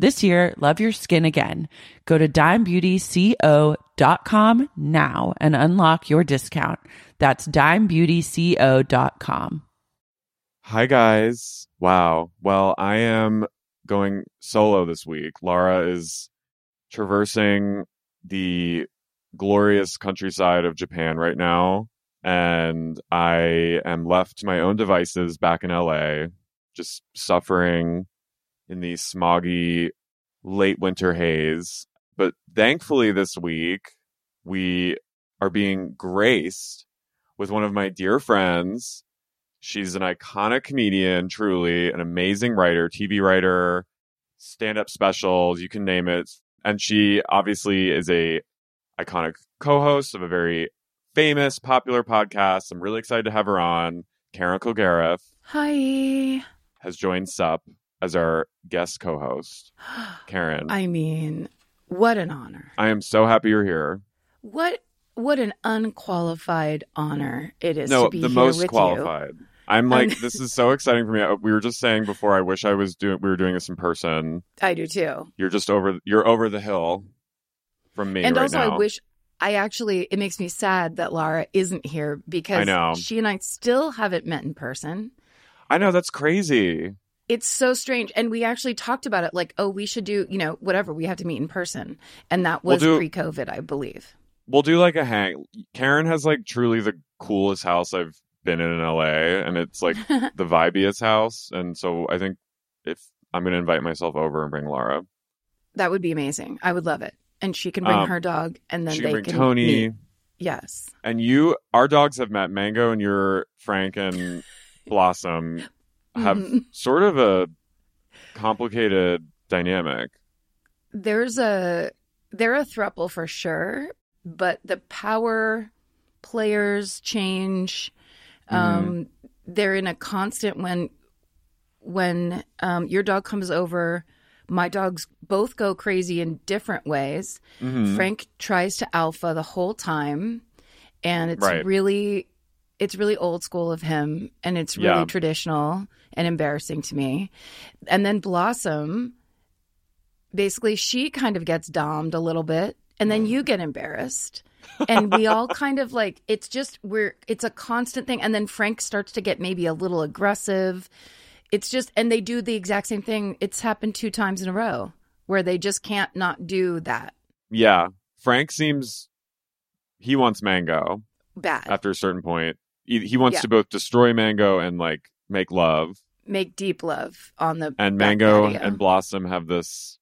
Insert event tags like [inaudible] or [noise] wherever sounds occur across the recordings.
This year, love your skin again. Go to dimebeautyco.com now and unlock your discount. That's dimebeautyco.com. Hi, guys. Wow. Well, I am going solo this week. Laura is traversing the glorious countryside of Japan right now. And I am left to my own devices back in LA, just suffering in the smoggy late winter haze. But thankfully, this week, we are being graced with one of my dear friends. She's an iconic comedian, truly, an amazing writer, TV writer, stand up specials, you can name it. And she obviously is a iconic co-host of a very famous, popular podcast. I'm really excited to have her on. Karen Kilgariff Hi. has joined SUP as our guest co-host. [gasps] Karen, I, mean, what an honor. I am so happy you're here. What what an unqualified honor it is no, to be the here most with qualified. I'm like, [laughs] this is so exciting for me. Uh, We were just saying before. I wish I was doing. We were doing this in person. I do too. You're just over. You're over the hill from me and right also now. I wish I actually it makes me sad that Laura isn't here because I know. she and I still haven't met in person. I know that's crazy. It's so strange. And we actually talked about it like, oh, we should do, you know, whatever. We have to meet in person. And that We'll was do- pre COVID, I believe. We'll do like a hang. Karen has like truly the coolest house I've been in in LA, and it's like [laughs] the vibiest house. And so I think if I'm going to invite myself over and bring Laura, That would be amazing. I would love it. And she can bring Um, her dog and then she they can bring can Tony. meet. Yes. And you, our dogs have met. Mango and your Frank and [laughs] Blossom have Mhm. [laughs] sort of a complicated dynamic. There's a they're a thruple for sure. but the power players change. Um, they're in a constant when when um, your dog comes over. My dogs both go crazy in different ways. Mhm. Frank tries to alpha the whole time, and it's Right. really it's really old school of him, and it's really Yeah. traditional and embarrassing to me. And then Blossom, basically, she kind of gets domed a little bit, and then you get embarrassed. and we all [laughs] kind of like it's just we're it's a constant thing and then frank starts to get maybe a little aggressive it's just and they do the exact same thing it's happened two times in a row where they just can't not do that Yeah. Frank seems he wants Mango bad after a certain point. He, he wants Yeah. to both destroy Mango and like make love. make deep love on the And Mango patio. and Blossom have this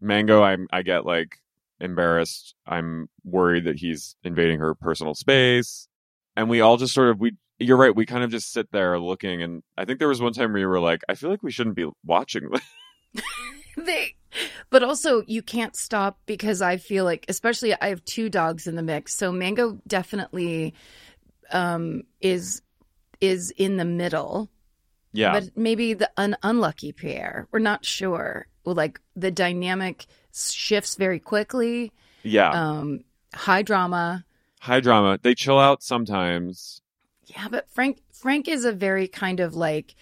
Mango I'm I get like embarrassed. I'm worried that he's invading her personal space. And we all just sort of we you're right, we kind of just sit there looking and I think there was one time where you were like, I feel like we shouldn't be watching this. [laughs] [laughs] they but also you can't stop because i feel like especially i have two dogs in the mix so mango definitely um is is in the middle Yeah. but maybe the un- unlucky pair we're not sure well like the dynamic shifts very quickly yeah. um high drama High drama. They chill out sometimes. yeah but frank frank is a very kind of like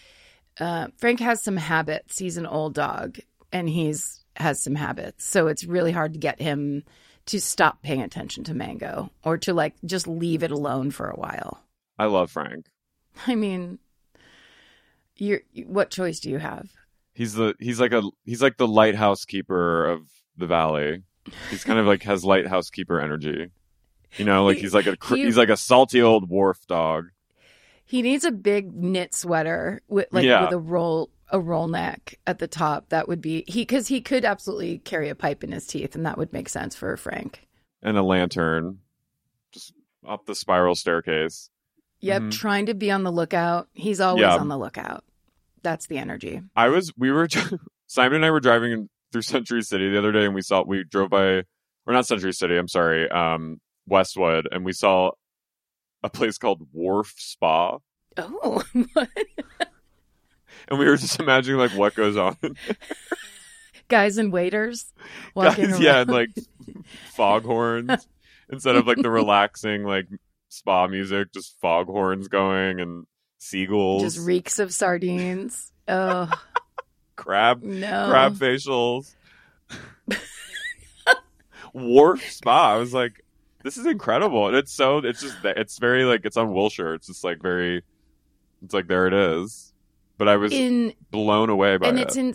uh frank has some habits he's an old dog and he's has some habits so it's really hard to get him to stop paying attention to mango or to like just leave it alone for a while I love Frank. [laughs] i mean you're what choice do you have He's the he's like a he's like the lighthouse keeper of the valley. He's kind of like has lighthouse keeper energy. You know, like he's like a He- he's like a salty old wharf dog. He needs a big knit sweater with like Yeah. with a roll a roll neck at the top. That would be he because he could absolutely carry a pipe in his teeth, and that would make sense for Frank. and a lantern just up the spiral staircase. Yep, Mhm. trying to be on the lookout. He's always Yeah. on the lookout. That's the energy. I was we were [laughs] Simon and I were driving through Century City the other day and we saw we drove by or not Century City, I'm sorry, um Westwood and we saw a place called Wharf Spa Oh, [laughs] and we were just imagining like what goes on. guys and waiters [laughs] walking Guys, around. yeah, and like foghorns instead of like the relaxing like spa music, just foghorns going and seagulls, just reeks of sardines. Oh [laughs] crab no, crab facials. Wharf Spa. I was like, this is incredible. And it's so it's just it's very like it's on Wilshire. It's just like very it's like there it is. But I was in blown away by and it. it's in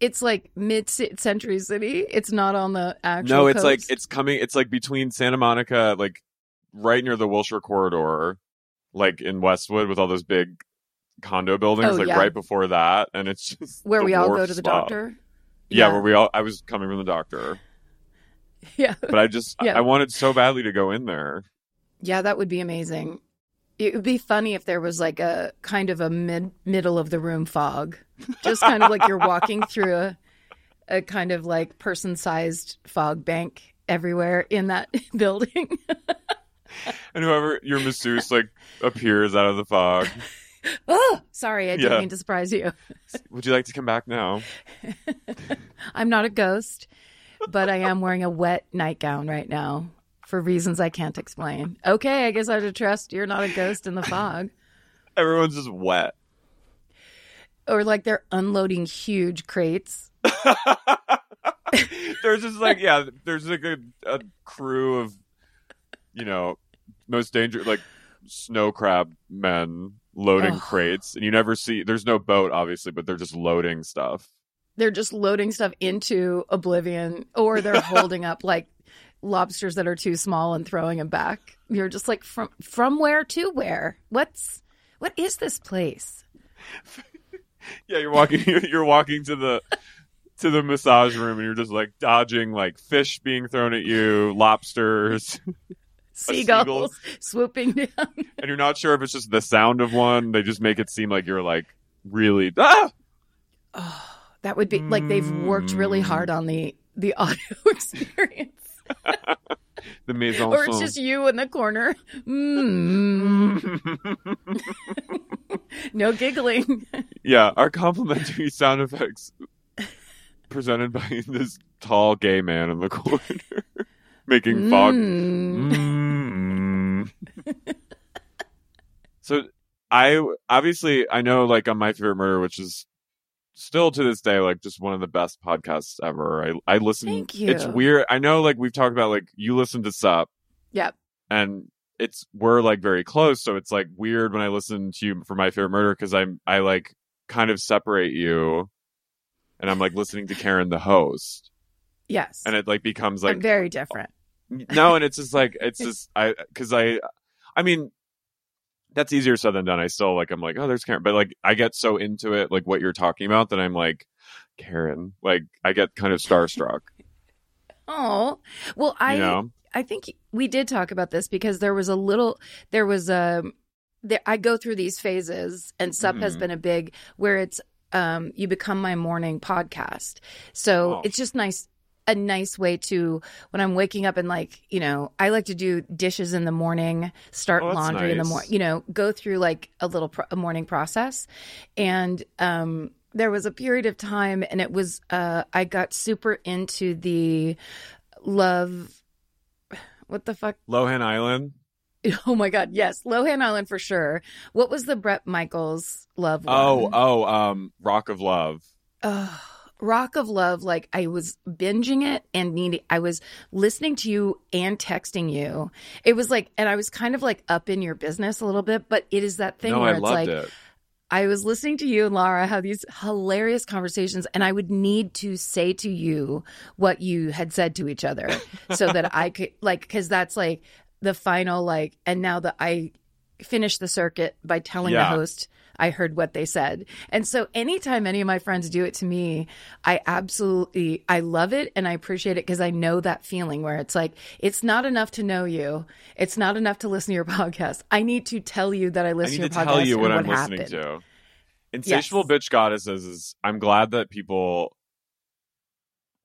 it's like mid century city. It's not on the actual. no, it's like it's coming it's like between Santa Monica, like right near the Wilshire corridor, like in Westwood with all those big condo buildings, Oh, like yeah. right before that. And it's just [laughs] where we all go to the Spa. doctor. Yeah, where we all I was coming from the doctor. [laughs] Yeah. But I just Yeah. I wanted so badly to go in there. Yeah, that would be amazing. It would be funny if there was like a kind of a mid middle of the room fog, just kind of like you're walking [laughs] through a a kind of like person sized fog bank everywhere in that building. [laughs] And whoever your masseuse like appears out of the fog. [laughs] oh, sorry, I didn't Yeah. mean to surprise you. [laughs] Would you like to come back now? I'm not a ghost, but I am wearing a wet nightgown right now for reasons I can't explain. Okay, I guess I have to trust you're not a ghost in the fog. Everyone's just wet. Or like they're unloading huge crates. there's just like yeah, there's like a, a crew of you know most dangerous like snow crab men loading Ugh. crates, and you never see. There's no boat, obviously, but they're just loading stuff. they're just loading stuff into oblivion or they're [laughs] holding up like lobsters that are too small and throwing them back you're just like from from where to where what's what is this place [laughs] Yeah, you're walking. [laughs] You're, you're walking to the to the massage room, and you're just like dodging like fish being thrown at you, lobsters, seagulls seagull. [laughs] swooping down and you're not sure if it's just the sound of one. They just make it seem like you're like really ah. [sighs] that would be like they've worked really hard on the the audio [laughs] experience [laughs] the maison. or it's just you in the corner. Mm. no giggling. yeah, our complimentary sound effects presented by this tall gay man in the corner making fog. Mm. [laughs] So I obviously I know like on my favorite murder, which is still to this day like just one of the best podcasts ever. I I listen. Thank you. It's weird. I know like we've talked about like you listen to Sup Yep. and it's we're like very close, so it's like weird when I listen to you for my favorite murder because I'm I like kind of separate you, and I'm like listening to Karen the host, Yes. and it like becomes I'm like very different. no, and it's just like it's [laughs] just I because I I mean that's easier said than done. I still like I'm like oh there's Karen, but like I get so into it like what you're talking about that I'm like Karen, like I get kind of starstruck, [laughs] Oh, well, I you know. I think we did talk about this because there was a little there was a there, I go through these phases and Sup has Mhm. been a big where it's um you become my morning podcast. So Oh. it's just nice a nice way to when I'm waking up and like, you know, I like to do dishes in the morning, start Oh, laundry in the morning, you know, go through like a little pro- a morning process. And um there was a period of time and it was uh I got super into the love what the fuck Lohan Island. [laughs] oh my god yes lohan island for sure what was the brett michaels love Oh, one? oh, um, Rock of Love. Ugh. Rock of love like i was binging it and needing i was listening to you and texting you it was like and i was kind of like up in your business a little bit but it is that thing no, where I it's like it. I was listening to you and Laura have these hilarious conversations, and I would need to say to you what you had said to each other [laughs] so that I could, like, because that's like the final, like, and now that I finished the circuit by telling the host I heard what they said. And so anytime any of my friends do it to me, I absolutely I love it and I appreciate it because I know that feeling where it's like it's not enough to know you. It's not enough to listen to your [laughs] podcast. I need to tell you that I I listen need to to your podcast tell you what I'm what listening happened. to. Insatiable Bitch Goddesses is I'm glad that people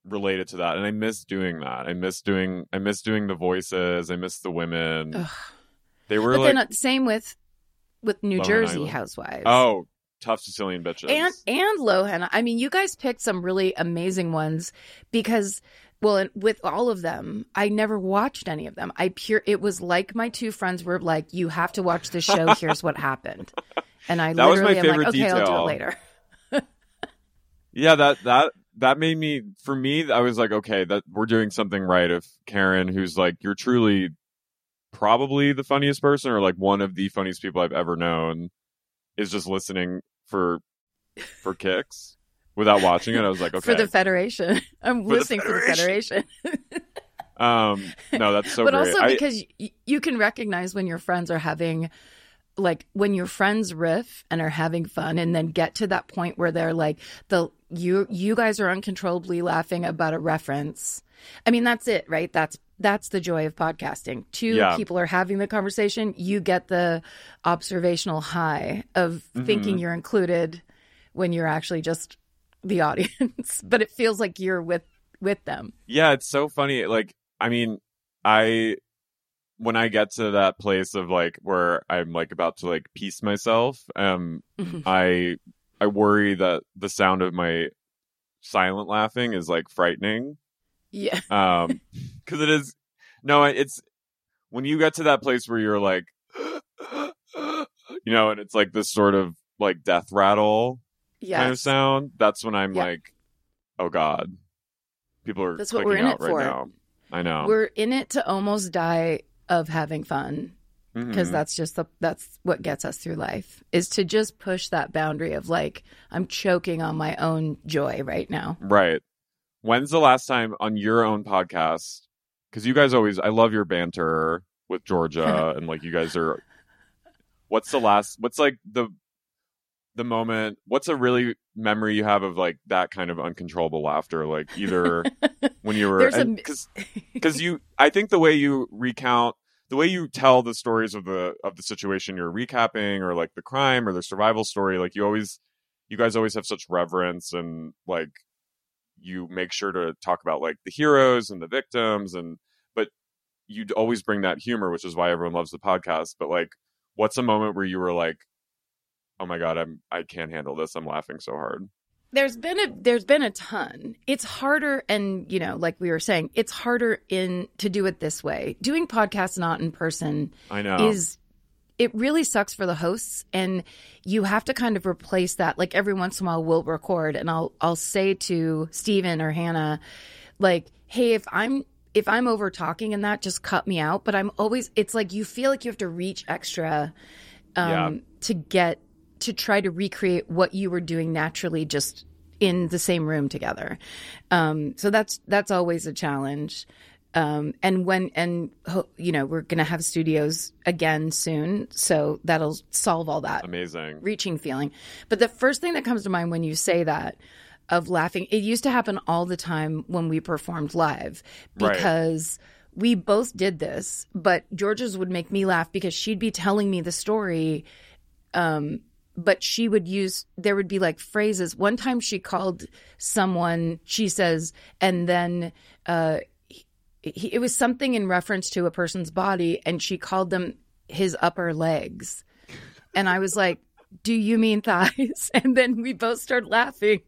related to that. And I miss doing that. I miss doing I miss doing the voices. I miss the women. Ugh. They were But like then uh, same with with New Long Jersey Island. housewives. Oh, tough Sicilian bitches. and and Lohan. I mean, you guys picked some really amazing ones because, well, and with all of them, I never watched any of them. I pure. It was like my two friends were like, "You have to watch the show. Here's what happened," [laughs] and I That was my literally am like, favorite "Okay, I'll do detail. it later." [laughs] Yeah, that that that made me for me I was like, okay, that we're doing something right if Karen, who's like you're truly probably the funniest person or like one of the funniest people I've ever known is just listening for for kicks without watching it. I was like, okay. For the Federation, [laughs] I'm For the listening for the Federation. [laughs] um no, that's so but great. also I- because y- you can recognize when your friends are having like when your friends riff and are having fun and then get to that point where they're like the you you guys are uncontrollably laughing about a reference i mean that's it right that's that's the joy of podcasting two Yeah. people are having the conversation you get the observational high of thinking Mhm. you're included when you're actually just the [laughs] audience but it feels like you're with with them Yeah, it's so funny. Like, I mean, I when I get to that place of like where I'm like about to like piece myself, um, Mhm. I I worry that the sound of my silent laughing is like frightening. Yeah [laughs] Um, because it is. No, it's when you get to that place where you're like, you know, and it's like this sort of like death rattle yeah kind of sound. That's when I'm Yeah. like, oh god, people are That's what we're in it right for. now. I know. We're in it to almost die of having fun because Mhm. that's just the that's what gets us through life is to just push that boundary of like I'm choking on my own joy right now. right. When's the last time on your own podcast? Because you guys always, I love your banter with Georgia, [laughs] and like you guys are. What's the last? What's like the the moment? What's a really memory you have of like that kind of uncontrollable laughter? Like either [laughs] when you were a- because because [laughs] you, I think the way you recount. The way you tell the stories of the of the situation you're recapping, or like the crime or the survival story, like you always, you guys always have such reverence and like you make sure to talk about like the heroes and the victims and but you always bring that humor, which is why everyone loves the podcast. But like, what's a moment where you were like, "Oh my god, I'm I can't handle this. I'm laughing so hard." there's been a there's been a ton it's harder and you know like we were saying it's harder in to do it this way doing podcasts not in person I know. is it really sucks for the hosts and you have to kind of replace that. Like every once in a while we'll record and i'll i'll say to steven or hannah like hey if i'm if i'm over talking and that just cut me out. But i'm always it's like you feel like you have to reach extra um Yeah. to get to try to recreate what you were doing naturally just in the same room together. Um so that's that's always a challenge um and when and you know we're gonna have studios again soon so that'll solve all that Amazing. reaching feeling but the first thing that comes to mind when you say that of laughing it used to happen all the time when we performed live Right. because we both did this but george's would make me laugh because she'd be telling me the story um but she would use there would be like phrases one time she called someone she says and then uh he, it was something in reference to a person's body and she called them his upper legs. And i was like do you mean thighs? [laughs] And then we both started laughing.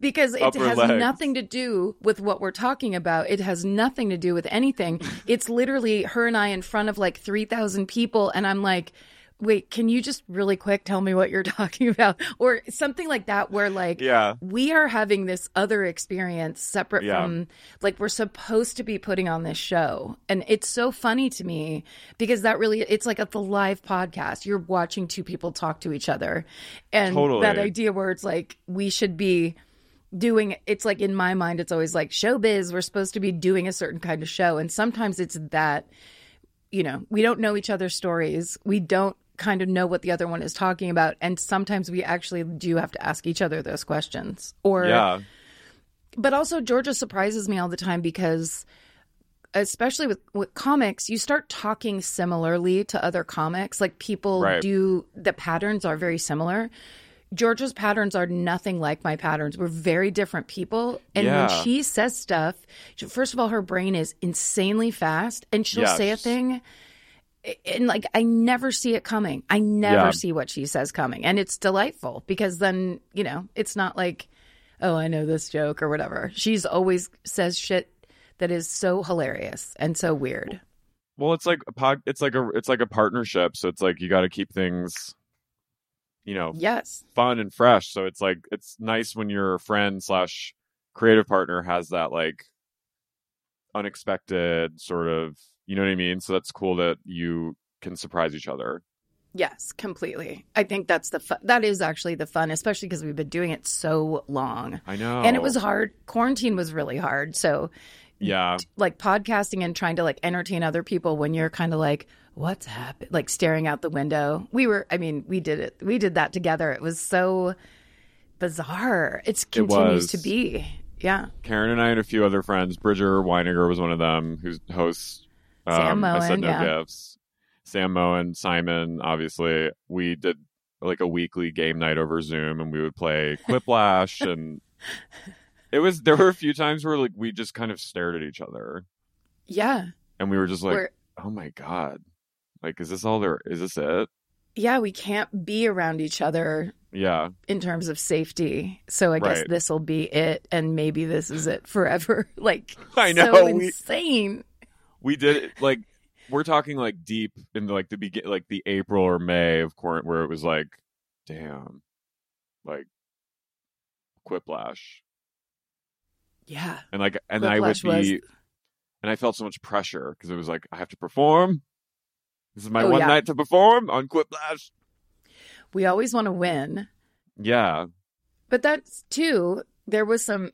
Because it Upper has legs. nothing to do with what we're talking about. It has nothing to do with anything. It's literally her and i in front of like 3000 people and i'm like wait can you just really quick tell me what you're [laughs] talking about? Or something like that where like Yeah. we are having this other experience separate Yeah. from like we're supposed to be putting on this show. And it's so funny to me because that really it's like at the live podcast. You're watching two people talk to each other. And Totally. that idea where it's like we should be doing it's like in my mind it's always like showbiz. We're supposed to be doing a certain kind of show. And sometimes it's that you know we don't know each other's stories. We don't kind of know what the other one is talking about and sometimes we actually do have to ask each other those questions or Yeah. but also Georgia surprises me all the time because especially with, with comics, you start talking similarly to other comics. Like people Right. do the patterns are very similar. Georgia's patterns are nothing like my patterns. We're very different people. And Yeah. when she says stuff, she- first of all, her brain is insanely fast and she'll say a thing and like I never see it coming. I never Yeah. see what she says coming. And it's delightful because then, you know, it's not like, oh, I know this joke or whatever. She's always says shit that is so hilarious and so weird. Well, it's like a pod. It's like a it's like a partnership. So it's like you got to keep things, you know, Yes. fun and fresh. So it's like it's nice when your friend slash creative partner has that like unexpected sort of, you know what I mean. So that's cool that you can surprise each other. Yes, completely. I think that's the fun. That is actually the fun, especially because we've been doing it so long. I know, And it was hard. Quarantine was really hard. So, yeah, like podcasting and trying to like entertain other people when you're kind of like, what's happened? Like staring out the window. We were, I mean, we did it. We did that together. It was so bizarre. It continues was. to be. Yeah. Karen and I and a few other friends. Bridger Winegar was one of them who hosts. Um, Sam I said no yeah. gifts. Sam Moen, Simon. Obviously, we did like a weekly game night over Zoom, and we would play Quiplash, [laughs] and it was. There were a few times where like we just kind of stared at each other, Yeah. and we were just like, We're- "Oh my god, like is this all there? Is this it?" yeah, we can't be around each other Yeah, in terms of safety. So I guess Right. this will be it, and maybe this is it forever. [laughs] like I know, so we- insane. We did it like we're talking like deep in like the begin like the April or May of quarant where it was like, damn, like Quiplash, Yeah, and like and I would Quiplash was- be, and I felt so much pressure because it was like I have to perform. This is my Oh, one yeah. night to perform on Quiplash. we always want to win, Yeah, but that's too. There was some,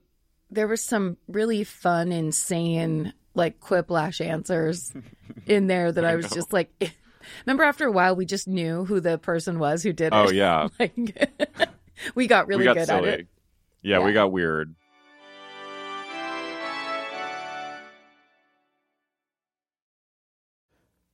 there was some really fun, insane like quiplash answers [laughs] in there that I, I was know. just like. [laughs] Remember, after a while, we just knew who the person was who did oh, it. Oh, [laughs] yeah. like we got really we got good silly. at it. Yeah, we got weird.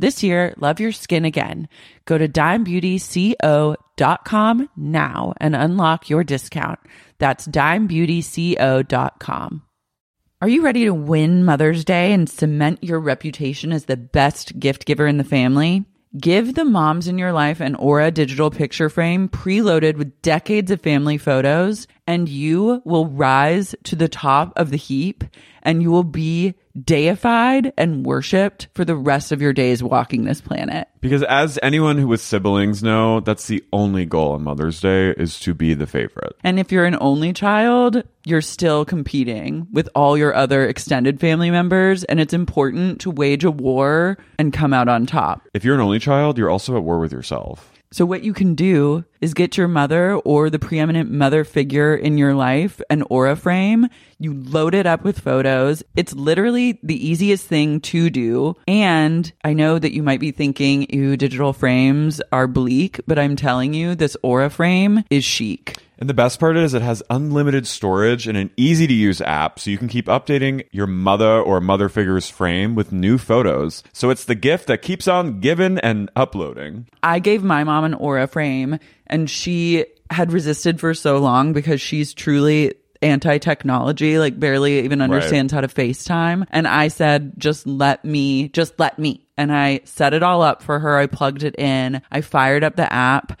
This year, love your skin again. Go to dimebeautyco.com now and unlock your discount. That's dimebeautyco.com. Are you ready to win Mother's Day and cement your reputation as the best gift giver in the family? Give the moms in your life an Aura digital picture frame preloaded with decades of family photos, and you will rise to the top of the heap and you will be deified and worshiped for the rest of your days walking this planet. Because as anyone who with siblings know, that's the only goal on Mother's Day is to be the favorite. And if you're an only child, you're still competing with all your other extended family members, and it's important to wage a war and come out on top. If you're an only child, you're also at war with yourself. So, what you can do is get your mother or the preeminent mother figure in your life an aura frame. You load it up with photos. It's literally the easiest thing to do. And I know that you might be thinking, ew, digital frames are bleak, but I'm telling you, this aura frame is chic. And the best part is it has unlimited storage and an easy to use app so you can keep updating your mother or mother figure's frame with new photos. So it's the gift that keeps on giving and uploading. I gave my mom an aura frame and she had resisted for so long because she's truly anti technology, like barely even understands how to FaceTime. And I said, just let me, just let me. And I set it all up for her. I plugged it in. I fired up the app.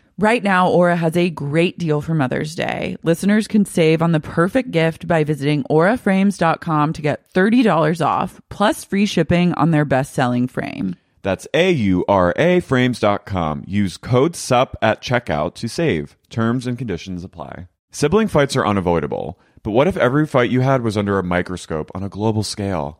Right now, Aura has a great deal for Mother's Day. Listeners can save on the perfect gift by visiting auraframes.com to get $30 off, plus free shipping on their best selling frame. That's A U R A frames.com. Use code SUP at checkout to save. Terms and conditions apply. Sibling fights are unavoidable, but what if every fight you had was under a microscope on a global scale?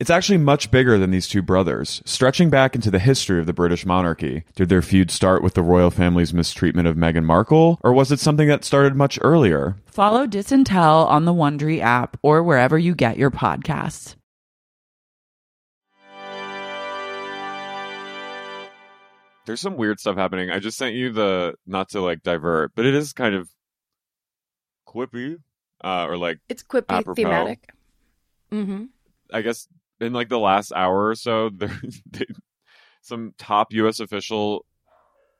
It's actually much bigger than these two brothers, stretching back into the history of the British monarchy. Did their feud start with the royal family's mistreatment of Meghan Markle, or was it something that started much earlier? Follow Dis and Tell on the Wondery app or wherever you get your podcasts. There's some weird stuff happening. I just sent you the not to like divert, but it is kind of quippy, uh, or like It's quippy, Apropos. thematic. Mm-hmm. I guess in like the last hour or so, [laughs] there they, some top U.S. official,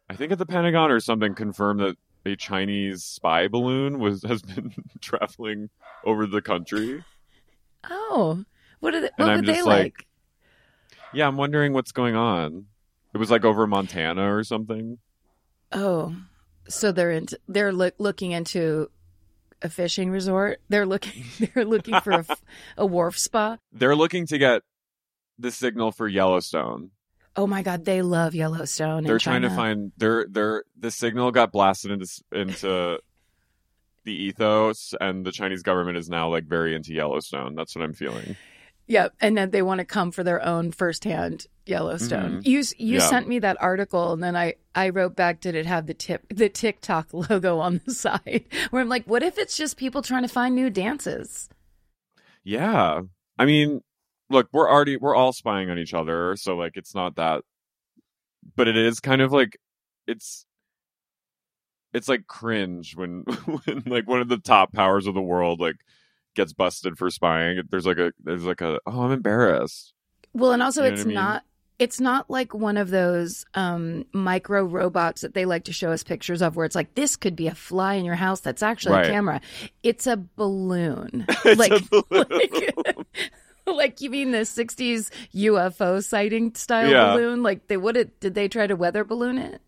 I think at the Pentagon or something, confirmed that a Chinese spy balloon was [laughs] has been [laughs] traveling over the country. Oh, what are they, what were they like- like? Yeah, I'm wondering what's going on. It was like over Montana or something. Oh, so they're into they're look, looking into a fishing resort. They're looking [laughs] they're looking for [laughs] a wharf spa. They're looking to get the signal for Yellowstone. Oh my God, they love Yellowstone. They're in trying to find their their the signal got blasted into into the ethos, and the Chinese government is now like very into Yellowstone. That's what I'm feeling. Yeah, and then they want to come for their own firsthand Yellowstone. Mhm. You you Yeah. sent me that article, and then I I wrote back. Did it have the tip the TikTok [laughs] logo on the side? [laughs] Where I'm like, what if it's just people trying to find new dances? Yeah, I mean, look, we're already we're all spying on each other, so like it's not that, but it is kind of like it's it's like cringe when [laughs] when like one of the top powers of the world like gets busted for spying. There's like a there's like a oh I'm embarrassed. Well, and also You know it's I mean? not it's not like one of those um, micro robots that they like to show us pictures of, where it's like this could be a fly in your house that's actually Right. a camera. It's a balloon. [laughs] It's like, a balloon. [laughs] like, [laughs] like you mean the '60s UFO sighting style Yeah. balloon? Like they would it? Did they try to weather balloon it?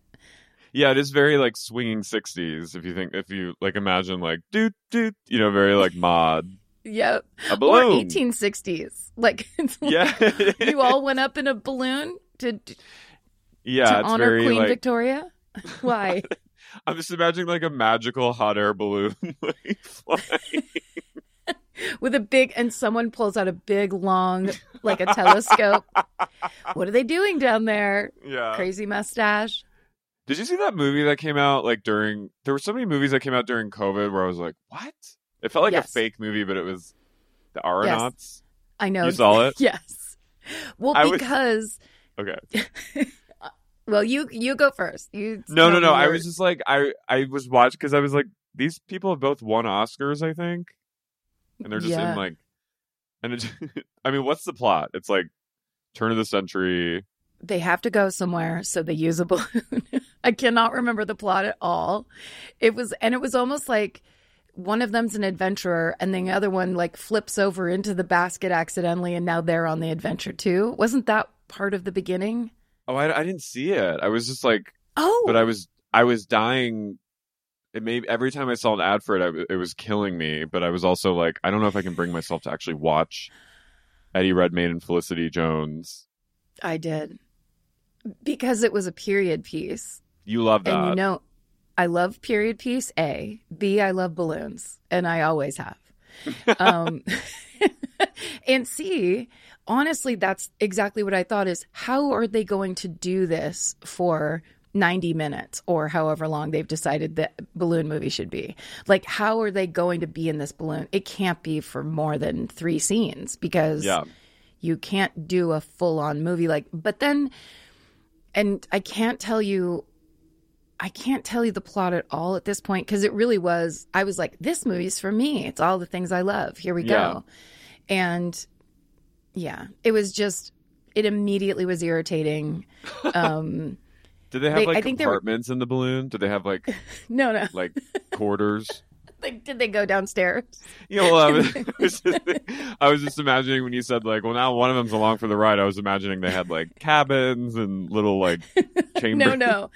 Yeah, it is very like swinging 60s if you think if you like imagine like doot doot, you know, very like mod. Yep. A Or balloon. 1860s. [laughs] Like Yeah. [laughs] you all went up in a balloon to to yeah, it's honor very Queen like Victoria. [laughs] Why? I'm just imagining like a magical hot air balloon like flying. with a big and someone pulls out a big long like a telescope what are they doing down there Yeah. crazy mustache Did you see that movie that came out like during there were so many movies that came out during COVID where I was like, "What?" It felt like a fake movie, but it was the Aeronauts. i know You saw [laughs] it? yes well I was- because [laughs] Okay. [laughs] well you you go first you No, no, no. me I was just like I I was watching cuz I was like these people have both won Oscars, I think. And they're just Yeah. in like and it, I mean, what's the plot? It's like turn of the century. They have to go somewhere so they use a balloon [laughs] i cannot remember the plot at all it was and it was almost like one of them's an adventurer and then the other one like flips over into the basket accidentally and now they're on the adventure too wasn't that part of the beginning Oh, I, I didn't see it. I was just like oh but I was I was dying. It made every time I saw an ad for it, I, it was killing me. But I was also like, I don't know if I can bring myself to actually watch Eddie Redmayne and Felicity Jones. I did. Because it was a period piece. You love that, And you know, I love period piece, A. B, I love balloons. And I always have. um, [laughs] and C, honestly, that's exactly what I thought is how are they going to do this for 90 minutes or however long they've decided that balloon movie should be? Like, how are they going to be in this balloon? It can't be for more than three scenes because yeah, you can't do a full on movie like but then and I can't tell you I can't tell you the plot at all at this point because it really was I was like this movie's for me it's all the things I love here we Yeah. go and yeah it was just it immediately was irritating [laughs] um did they have They- like I think they were- compartments in the balloon? Did they have like [laughs] no no like quarters? Like, did they go downstairs? You know, well, I, was, [laughs] I was just, I was just imagining when you said like, well, now one of them's along for the ride. I was imagining they had like cabins and little like chambers. [laughs] No, no.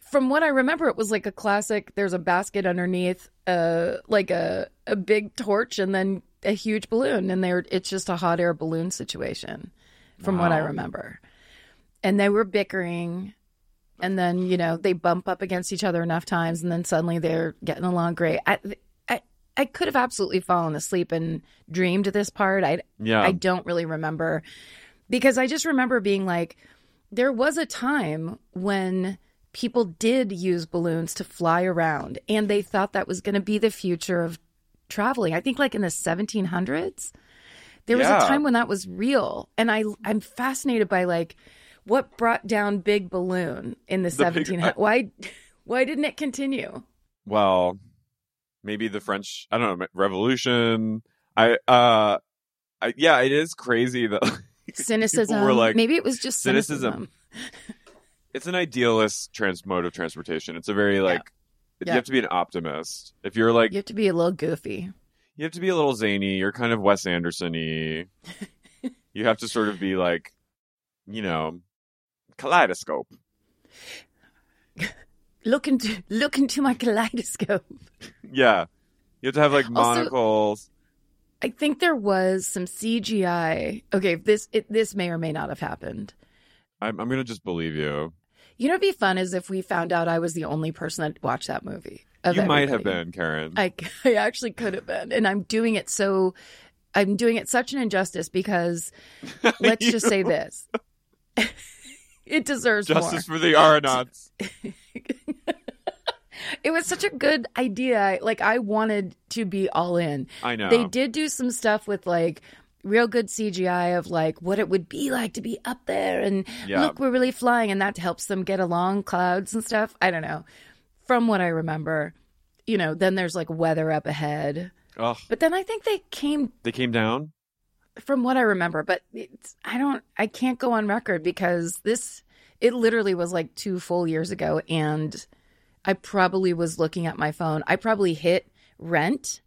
From what I remember, it was like a classic. There's a basket underneath, uh, like a a big torch, and then a huge balloon, and they're it's just a hot air balloon situation. From what I remember, and they were bickering, and then you know they bump up against each other enough times, and then suddenly they're getting along great. I I I could have absolutely fallen asleep and dreamed this part. I Yeah. I don't really remember because I just remember being like, there was a time when people did use balloons to fly around and they thought that was going to be the future of traveling. I think like in the 1700s, there was Yeah. a time when that was real. And I, I'm fascinated by like what brought down Big Balloon in the, The big- 1700s. Why, why didn't it continue? well, maybe the French, I don't know, Revolution. I, uh, I, yeah, it is crazy that [laughs] Cynicism. were like, Maybe it was just cynicism. cynicism. [laughs] it's an idealist trans mode of transportation. It's a very like, you Yeah. have to be an optimist. If you're like, You have to be a little goofy. you have to be a little zany. You're kind of Wes Anderson-y. [laughs] you have to sort of be like, you know, kaleidoscope. Look into look into my kaleidoscope. Yeah, you have to have like Also- monocles. I think there was some CGI. Okay, this it, this may or may not have happened. I'm, I'm gonna just believe you. You know, what'd be fun is if we found out I was the only person that watched that movie. You might have been Karen. I, [laughs] I actually could have been, and I'm doing it so. I'm doing it such an injustice because [laughs] let's just say this: [laughs] it deserves Justice more. for the aeronauts. [laughs] It was such a good idea. Like I wanted to be all in. I know. They did do some stuff with like real good CGI of like what it would be like to be up there and Yeah. look, we're really flying, and that helps them get along clouds and stuff. I don't know. From what I remember, you know, then there's like weather up ahead. Ugh, But then I think they came they came down. From what I remember, but it's, I don't, I can't go on record because this, it literally was like two full years ago. And I probably was looking at my phone. I probably hit rent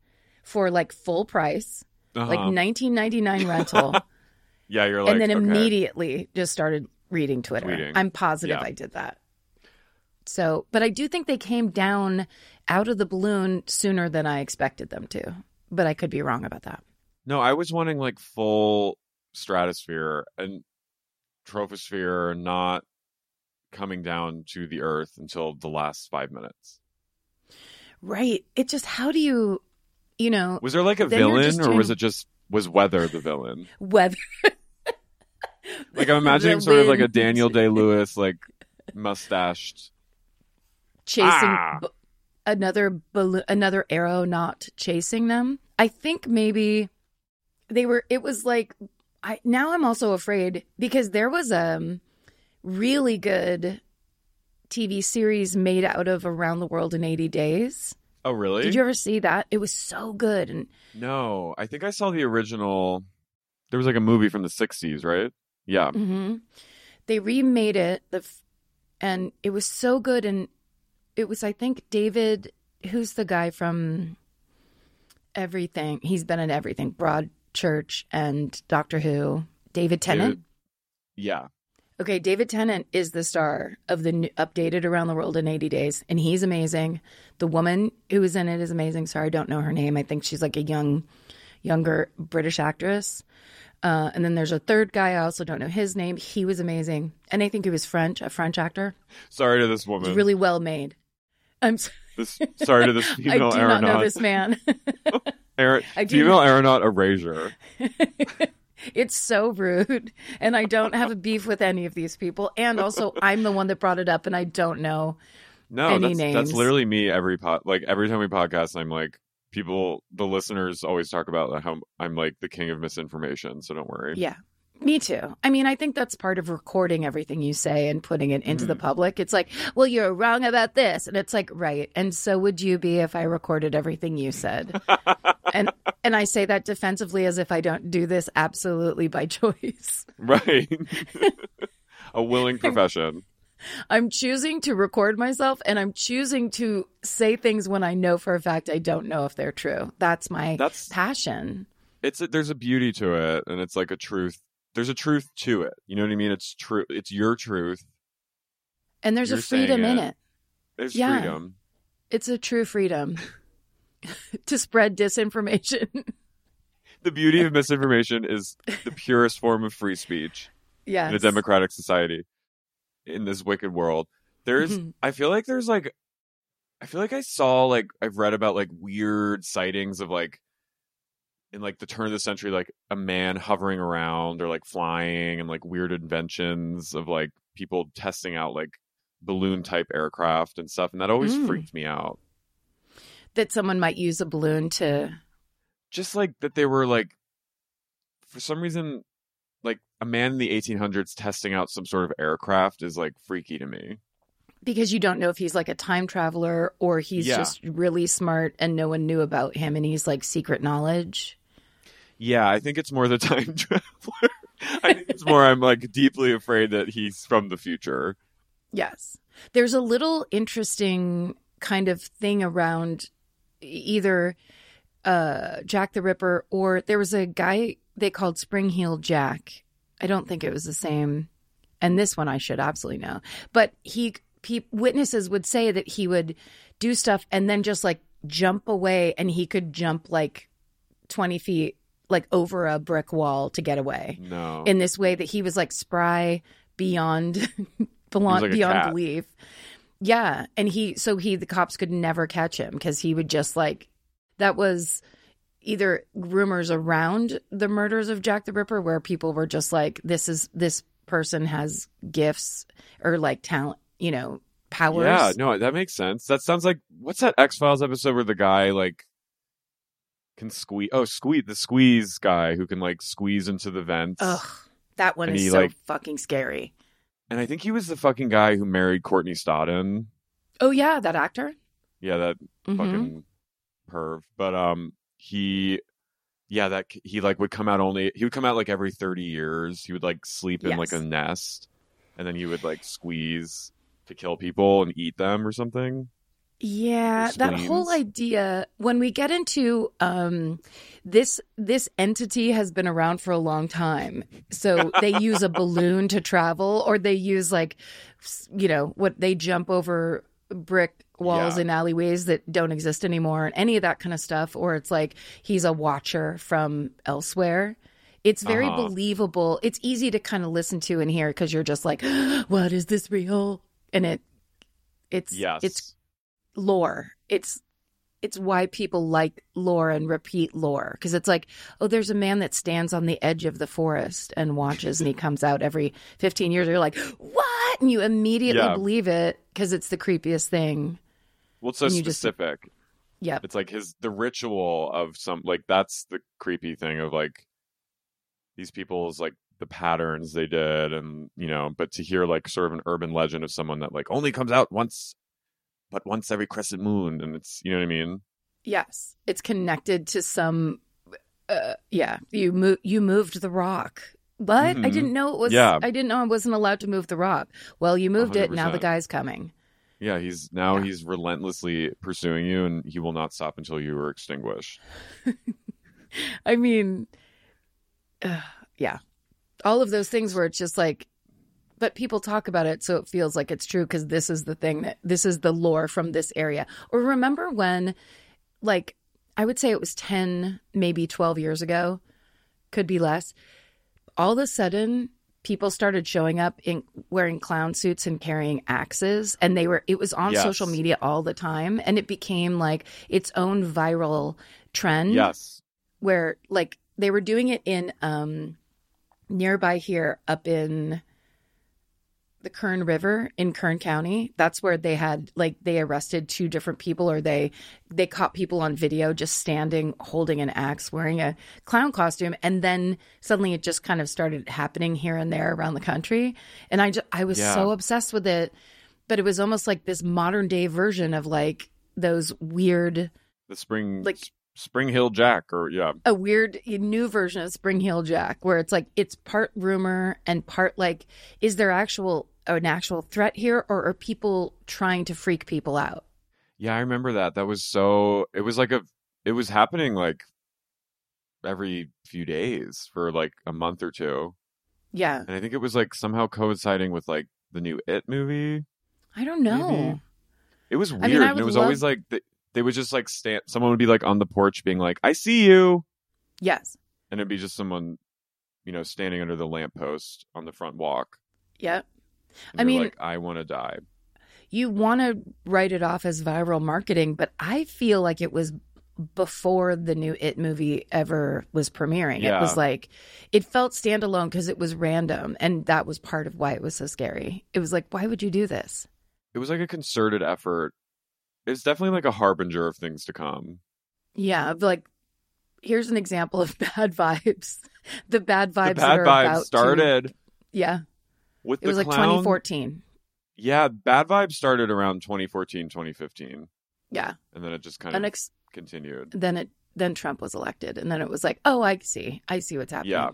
for like full price, like Uh-huh. 1999 rental. [laughs] yeah, you're like, and then okay. immediately just started reading Twitter. Tweeting. I'm positive Yeah. I did that. So, but I do think they came down out of the balloon sooner than I expected them to. But I could be wrong about that. No, I was wanting like full stratosphere and troposphere, not coming down to the Earth until the last five minutes. Right. It just, how do you, you know, Was there like a villain, or was it just was weather the villain? [laughs] weather. Like I'm imagining sort of like a. Daniel Day Lewis, like mustached. chasing Ah. b- another balloon, another aeronaut chasing them. I think maybe they were. It was like I now I'm also afraid because there was a um, really good TV series made out of Around the World in 80 Days. Oh, really? Did you ever see that? It was so good and No, I think I saw the original. There was like a movie from the '60s, right? Yeah. Mm-hmm. They remade it, the f- and it was so good. And it was, I think, David, who's the guy from everything. He's been in everything, Broadchurch and Doctor Who. David Tennant. David- Yeah. Okay, David Tennant is the star of the new, updated Around the World in 80 Days, and he's amazing. The woman who is in it is amazing. Sorry, I don't know her name. I think she's like a young, younger British actress. Uh, and then there's a third guy. I also don't know his name. He was amazing, and I think he was French, a French actor. Sorry to this He's woman. really well made. I'm. s- This, sorry to this [laughs] female. I do aeronaut. not know this man. [laughs] Aer- I do female aeronaut erasure. [laughs] It's so rude. And I don't have a beef with any of these people. And also, I'm the one that brought it up, and I don't know. No, Any that's that's literally me every pod. Like every time we podcast, I'm like, people, the listeners always talk about how I'm like the king of misinformation. So don't worry. Yeah. Me too. I mean, I think that's part of recording everything you say and putting it into the mm-hmm. public. It's like, well, you're wrong about this. And it's like, right. And so would you be if I recorded everything you said. [laughs] and and I say that defensively as if I don't do this absolutely by [laughs] choice. Right. [laughs] a willing profession. I'm choosing to record myself and I'm choosing to say things when I know for a fact I don't know if they're true. That's my That's- passion. It's a, there's a beauty to it, and it's like a truth. There's a truth to it. You know what I mean? It's true. It's your truth. And there's You're a freedom in it. it. There's Yeah. freedom. It's a true freedom [laughs] to spread disinformation. The beauty of [laughs] misinformation is the purest form of free speech. yes. in a democratic society in this wicked world. There's Mhm. I feel like there's like I feel like I saw like I've read about like weird sightings of like in like the turn of the century like a man hovering around or like flying and like weird inventions of like people testing out like balloon type aircraft and stuff and that always Mm. freaked me out. that someone might use a balloon to Just like that they were like for some reason like a man in the 1800s testing out some sort of aircraft is like freaky to me. because you don't know if he's like a time traveler or he's Yeah. just really smart and no one knew about him and he's like secret knowledge. Yeah, I think it's more the [laughs] time traveler. I think it's more I'm like deeply afraid that he's from the future. Yes. There's a little interesting kind of thing around either uh, Jack the Ripper or there was a guy they called Spring Heel Jack. I don't think it was the same. And this one I should absolutely know. But he, pe- witnesses would say that he would do stuff and then just like jump away and he could jump like 20 feet like over a brick wall to get away No. in this way that he was like spry beyond [laughs] beyond, like beyond belief. Yeah, and he so he the cops could never catch him because he would just like that was either rumors around the murders of Jack the Ripper where people were just like this is this person has gifts or like talent, you know, powers. yeah, no, that makes sense. That sounds like what's that X Files episode where the guy like can squeeze? Oh, squeeze the squeeze guy who can like squeeze into the vents. Ugh, that one And is he, so like- fucking scary. And I think he was the fucking guy who married Courtney Stodden. Oh yeah, that actor. Yeah, that Mhm. fucking perv. But um, he, yeah, that he like would come out only. He would come out like every thirty years. He would like sleep in like a nest, and then he would like squeeze to kill people and eat them or something. Yeah, that whole idea when we get into um this this entity has been around for a long time. So [laughs] they use a balloon to travel or they use like you know, what they jump over brick walls Yeah. in alleyways that don't exist anymore and any of that kind of stuff or it's like he's a watcher from elsewhere. It's very Uh-huh. believable. It's easy to kind of listen to and hear because you're just like, [gasps] "What is this real?" And it, it's Yes, it's lore. It's it's why people like lore and repeat lore because it's like, oh, there's a man that stands on the edge of the forest and watches, and he comes out every 15 years. You're like, what? And you immediately Yeah. believe it because it's the creepiest thing. well, it's so you just- specific. Yep. It's like his the ritual of some like that's the creepy thing of like these people's like the patterns they did and you know but to hear like sort of an urban legend of someone that like only comes out once but once every crescent moon and it's you know what I mean Yes, it's connected to some. Uh, yeah, you move. You moved the rock, but I Mhm. didn't know it was. Yeah. I didn't know I wasn't allowed to move the rock. Well, you moved it. Now the guy's coming. yeah he's now Yeah. he's relentlessly pursuing you and he will not stop until you are extinguished [laughs] I mean, uh, [sighs] yeah, all of those things where it's just like, but people talk about it, so it feels like it's true because this is the thing that this is the lore from this area. Or remember when, like, I would say it was 10, maybe 12 years ago, could be less. All of a sudden, people started showing up in wearing clown suits and carrying axes and they were it was on Yes. social media all the time and it became like its own viral trend yes where like they were doing it in um nearby here up in the Kern River in Kern County. That's where they had like they arrested two different people or they they caught people on video just standing holding an axe wearing a clown costume and then suddenly it just kind of started happening here and there around the country and I just I was Yeah. so obsessed with it but it was almost like this modern day version of like those weird the spring Like- spring hill jack or yeah a weird new version of Spring Hill Jack where it's like it's part rumor and part like is there actual an actual threat here, or are people trying to freak people out? Yeah, I remember that. That was so. It was like a. It was happening like every few days for like a month or two, Yeah, and I think it was like somehow coinciding with like the new It movie. I don't know. Maybe. It was weird. I mean, I and it was love- always like they, they would just like stand. Someone would be like on the porch, being like, "I see you," Yes. and it'd be just someone, you know, standing under the lamppost on the front walk. Yep. I mean- like, "I want to die." You want to write it off as viral marketing, but I feel like it was before the new It movie ever was premiering. It was like, it felt standalone because it was random. And that was part of why it was so scary. It was like, why would you do this? It was like a concerted effort. It's definitely like a harbinger of things to come. Yeah. Like, here's an example of [laughs] bad vibes. The bad vibes the bad vibes about to- started yeah. With It was like 2014. Yeah, bad vibes started around 2014, 2015, Yeah. and then it just kind of Unex- continued. then it, then Trump was elected. And then it was like, oh, I see. I see what's happening. Yeah.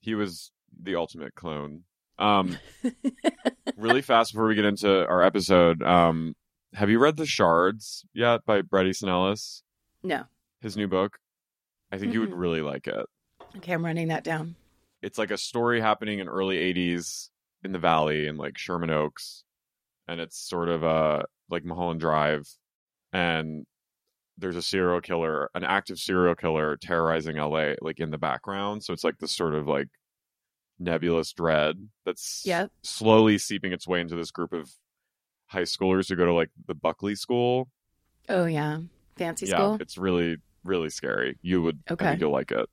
He was the ultimate clone. Um, [laughs] really fast before we get into our episode, um, have you read The Shards yet by Bret Easton Ellis? No. His new book. I think you would really like it. Okay. I'm running that down. It's like a story happening in early 80s in the valley in like Sherman Oaks. And it's sort of uh like Mulholland Drive. And there's a serial killer, an active serial killer terrorizing LA like in the background. So it's like this sort of like nebulous dread that's Yep. slowly seeping its way into this group of high schoolers who go to like the Buckley School. Oh, yeah. Fancy yeah, school. it's really, really scary. You would, I Okay. think you'll like it.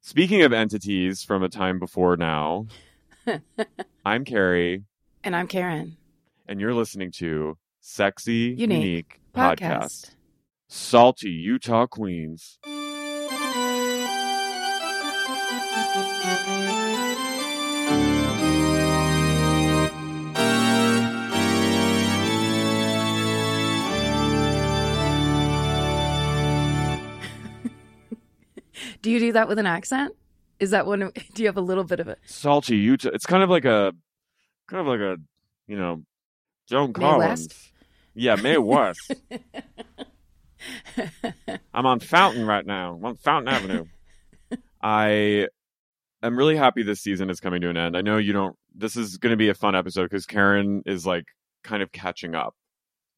Speaking of entities from a time before now, [laughs] I'm Carrie, And I'm Karen. and you're listening to Sexy Unique Unique, Podcast. Podcast. Salty Utah Queens. [laughs] Do you do that with an accent? Is that one? [laughs] Do you have a little bit of it? Salty Utah. It's kind of like a, kind of like a, you know, Joan Mae Collins. West? Yeah, Mae West. [laughs] I'm on Fountain right now. I'm on Fountain Avenue. I am really happy this season is coming to an end. I know you don't. This is going to be a fun episode because Karen is like kind of catching up.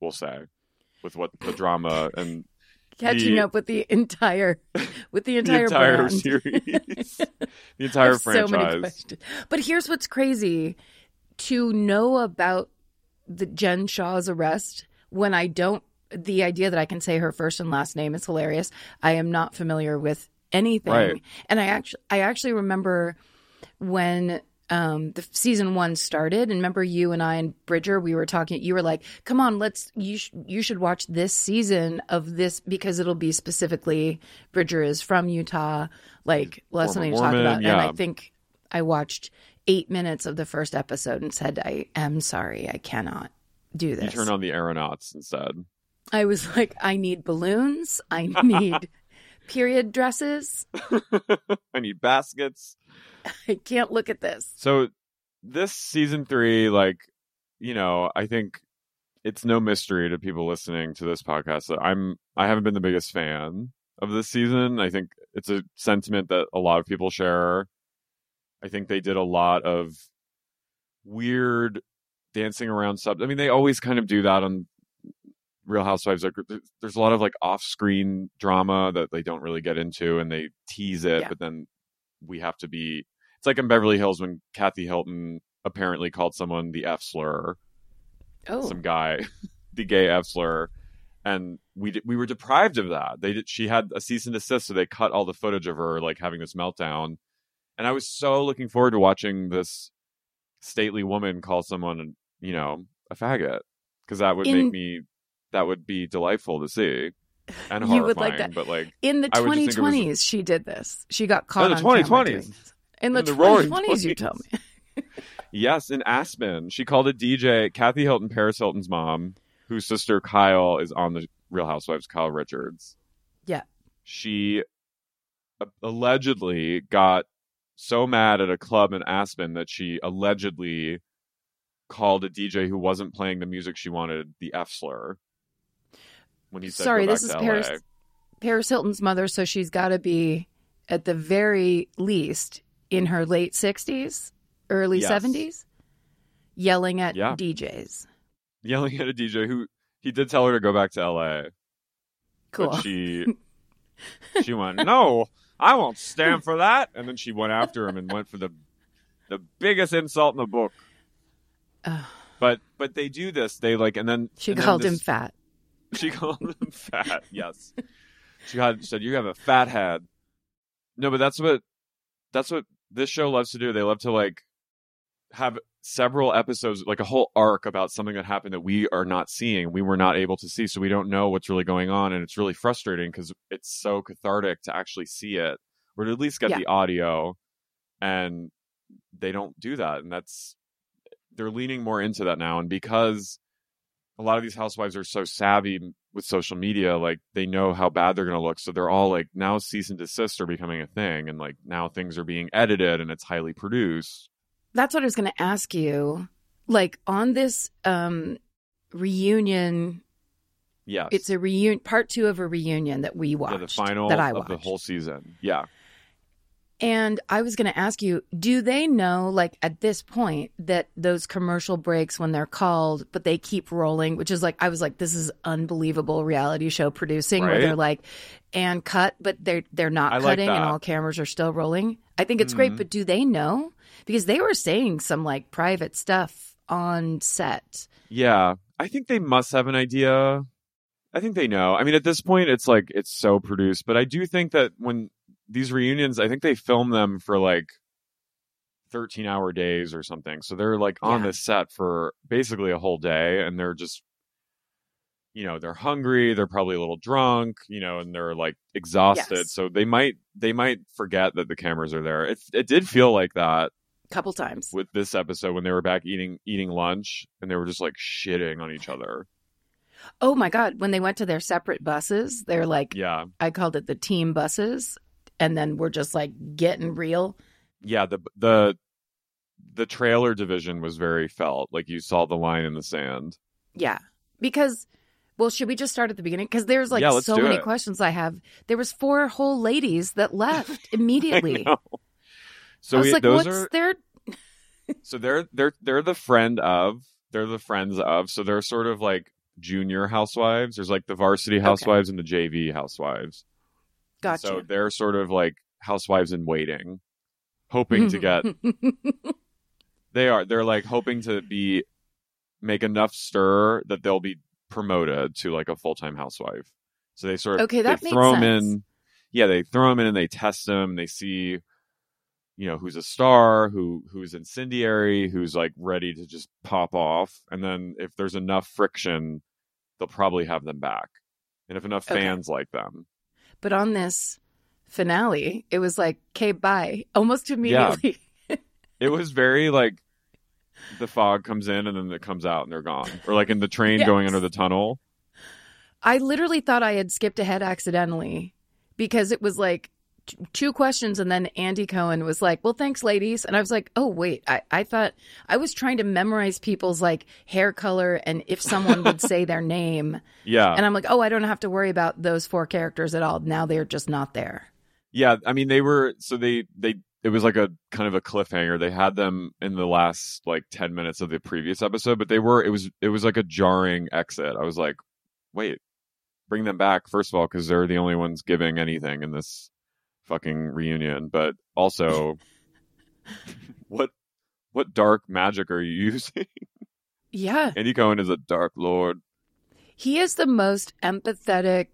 We'll say with what the drama and Catching The- up with the entire, with the [laughs] the entire, entire brand. series, [laughs] the entire have So franchise. But here's what's crazy: to know about the Jen Shah's arrest when I don't. The idea that I can say her first and last name is hilarious. I am not familiar with anything, Right. and I actually, I actually remember when um the season one started and remember you and I and Bridger we were talking you were like come on let's you sh- you should watch this season of this because it'll be specifically Bridger is from Utah like we'll have something to talk about and I think I watched 8 minutes of the first episode and said I am sorry I cannot do this." You turn on the aeronauts instead. I was like I need balloons I need [laughs] period dresses [laughs] I need baskets. I can't look at this So this season three, like, you know, I think it's no mystery to people listening to this podcast that I'm I haven't been the biggest fan of this season. I think it's a sentiment that a lot of people share. I think they did a lot of weird dancing around sub. I mean, they always kind of do that on Real Housewives. Like, there's a lot of like off-screen drama that they don't really get into, and they tease it, Yeah. but then we have to be. It's like in Beverly Hills when Kathy Hilton apparently called someone the F slur, oh some guy, [laughs] the gay F slur, and we d- we were deprived of that. They did. She had a cease and desist, so they cut all the footage of her like having this meltdown. And I was so looking forward to watching this stately woman call someone, you know, a faggot, because that would In- make me. That would be delightful to see, and [laughs] You would like that. But like, In the I would just think it 2020s, was- she did this. She got caught in the 2020s. In the, In the 2020s, you tell me. Yes, in Aspen. She called a DJ, Kathy Hilton, Paris Hilton's mom, whose sister Kyle is on the Real Housewives, Kyle Richards. Yeah. She a- allegedly got so mad at a club in Aspen that she allegedly called a DJ who wasn't playing the music she wanted the F slur. When he said, Sorry, "Go this is Paris LA." Paris Hilton's mother, so she's got to be at the very least in her late 60s, early Yes. 70s, yelling at Yeah. DJs. yelling at a DJ who he did tell her to go back to LA. Cool. She [laughs] she went, No, I won't stand for that. And then she went after him and went for the the biggest insult in the book. But but they do this. They like and then She and then called him fat. [laughs] She called him fat. Yes. She had said you have a fat head. No, but that's what that's what this show loves to do. They love to like have several episodes, like a whole arc about something that happened that we are not seeing, we were not able to see, so we don't know what's really going on, and it's really frustrating because it's so cathartic to actually see it, or to at least get Yeah. the audio, and they don't do that, and that's they're leaning more into that now, and because a lot of these housewives are so savvy with social media, like they know how bad they're going to look. So they're all like now cease and desist are becoming a thing. And like now things are being edited and it's highly produced. That's what I was going to ask you. Like on this um, reunion, Yes. it's a reunion, part two of a reunion that we watched. yeah, the final that I of watched. the whole season. Yeah. And I was going to ask you, do they know, like at this point, that those commercial breaks when they're called, but they keep rolling, which is like, I was like, this is unbelievable reality show producing where they're like, and cut, but they're they're not I like cutting and all cameras are still rolling. I think it's great, Mhm. but do they know? Because they were saying some like private stuff on set. Yeah. I think they must have an idea. I think they know. I mean, at this point, it's like it's so produced, but I do think that when these reunions, I think they film them for like 13 hour days or something. So they're like on Yeah. the set for basically a whole day and they're just, you know, they're hungry. They're probably a little drunk, you know, and they're like exhausted. Yes. So they might, they might forget that the cameras are there. It, it did feel like that couple times. with this episode when they were back eating, eating lunch and they were just like shitting on each other. Oh my God. When they went to their separate buses, they're like, Yeah. I called it the team buses. And then we're just like getting real. yeah the the the trailer division was very felt like you saw the line in the sand Yeah. Because well, should we just start at the beginning? Because there's like Yeah, so many it. questions I have. There was four whole ladies that [laughs] left immediately. so I was we, like, those what's are their [laughs] so they're they're they're the friend of they're the friends of so they're sort of like junior housewives there's like the varsity housewives and the jv housewives gotcha? so they're sort of like housewives in waiting hoping to get [laughs] they are they're like hoping to be make enough stir that they'll be promoted to like a full-time housewife so they sort of Okay, that makes throw sense. in yeah they throw them in and they test them they see you know who's a star who who's incendiary who's like ready to just pop off and then if there's enough friction they'll probably have them back and if enough Okay. fans like them but on this finale, it was like, okay, bye. Almost immediately. it was very like the fog comes in and then it comes out and they're gone or like in the train Yes. going under the tunnel I literally thought I had skipped ahead accidentally because it was like two questions and then Andy Cohen was like, "Well, thanks, ladies," and I was like, "Oh wait, I, I thought I was trying to memorize people's like hair color and if someone would say their name, [laughs] yeah and I'm like, oh, I don't have to worry about those four characters at all. Now they're just not there. Yeah, I mean they were so they they it was like a kind of a cliffhanger. They had them in the last like 10 minutes of the previous episode, but they were it was it was like a jarring exit. I was like, "Wait, bring them back first of all cuz they're the only ones giving anything in this fucking reunion, but also [laughs] what what dark magic are you [laughs] using? Yeah, Andy Cohen is a dark lord. he is the most empathetic,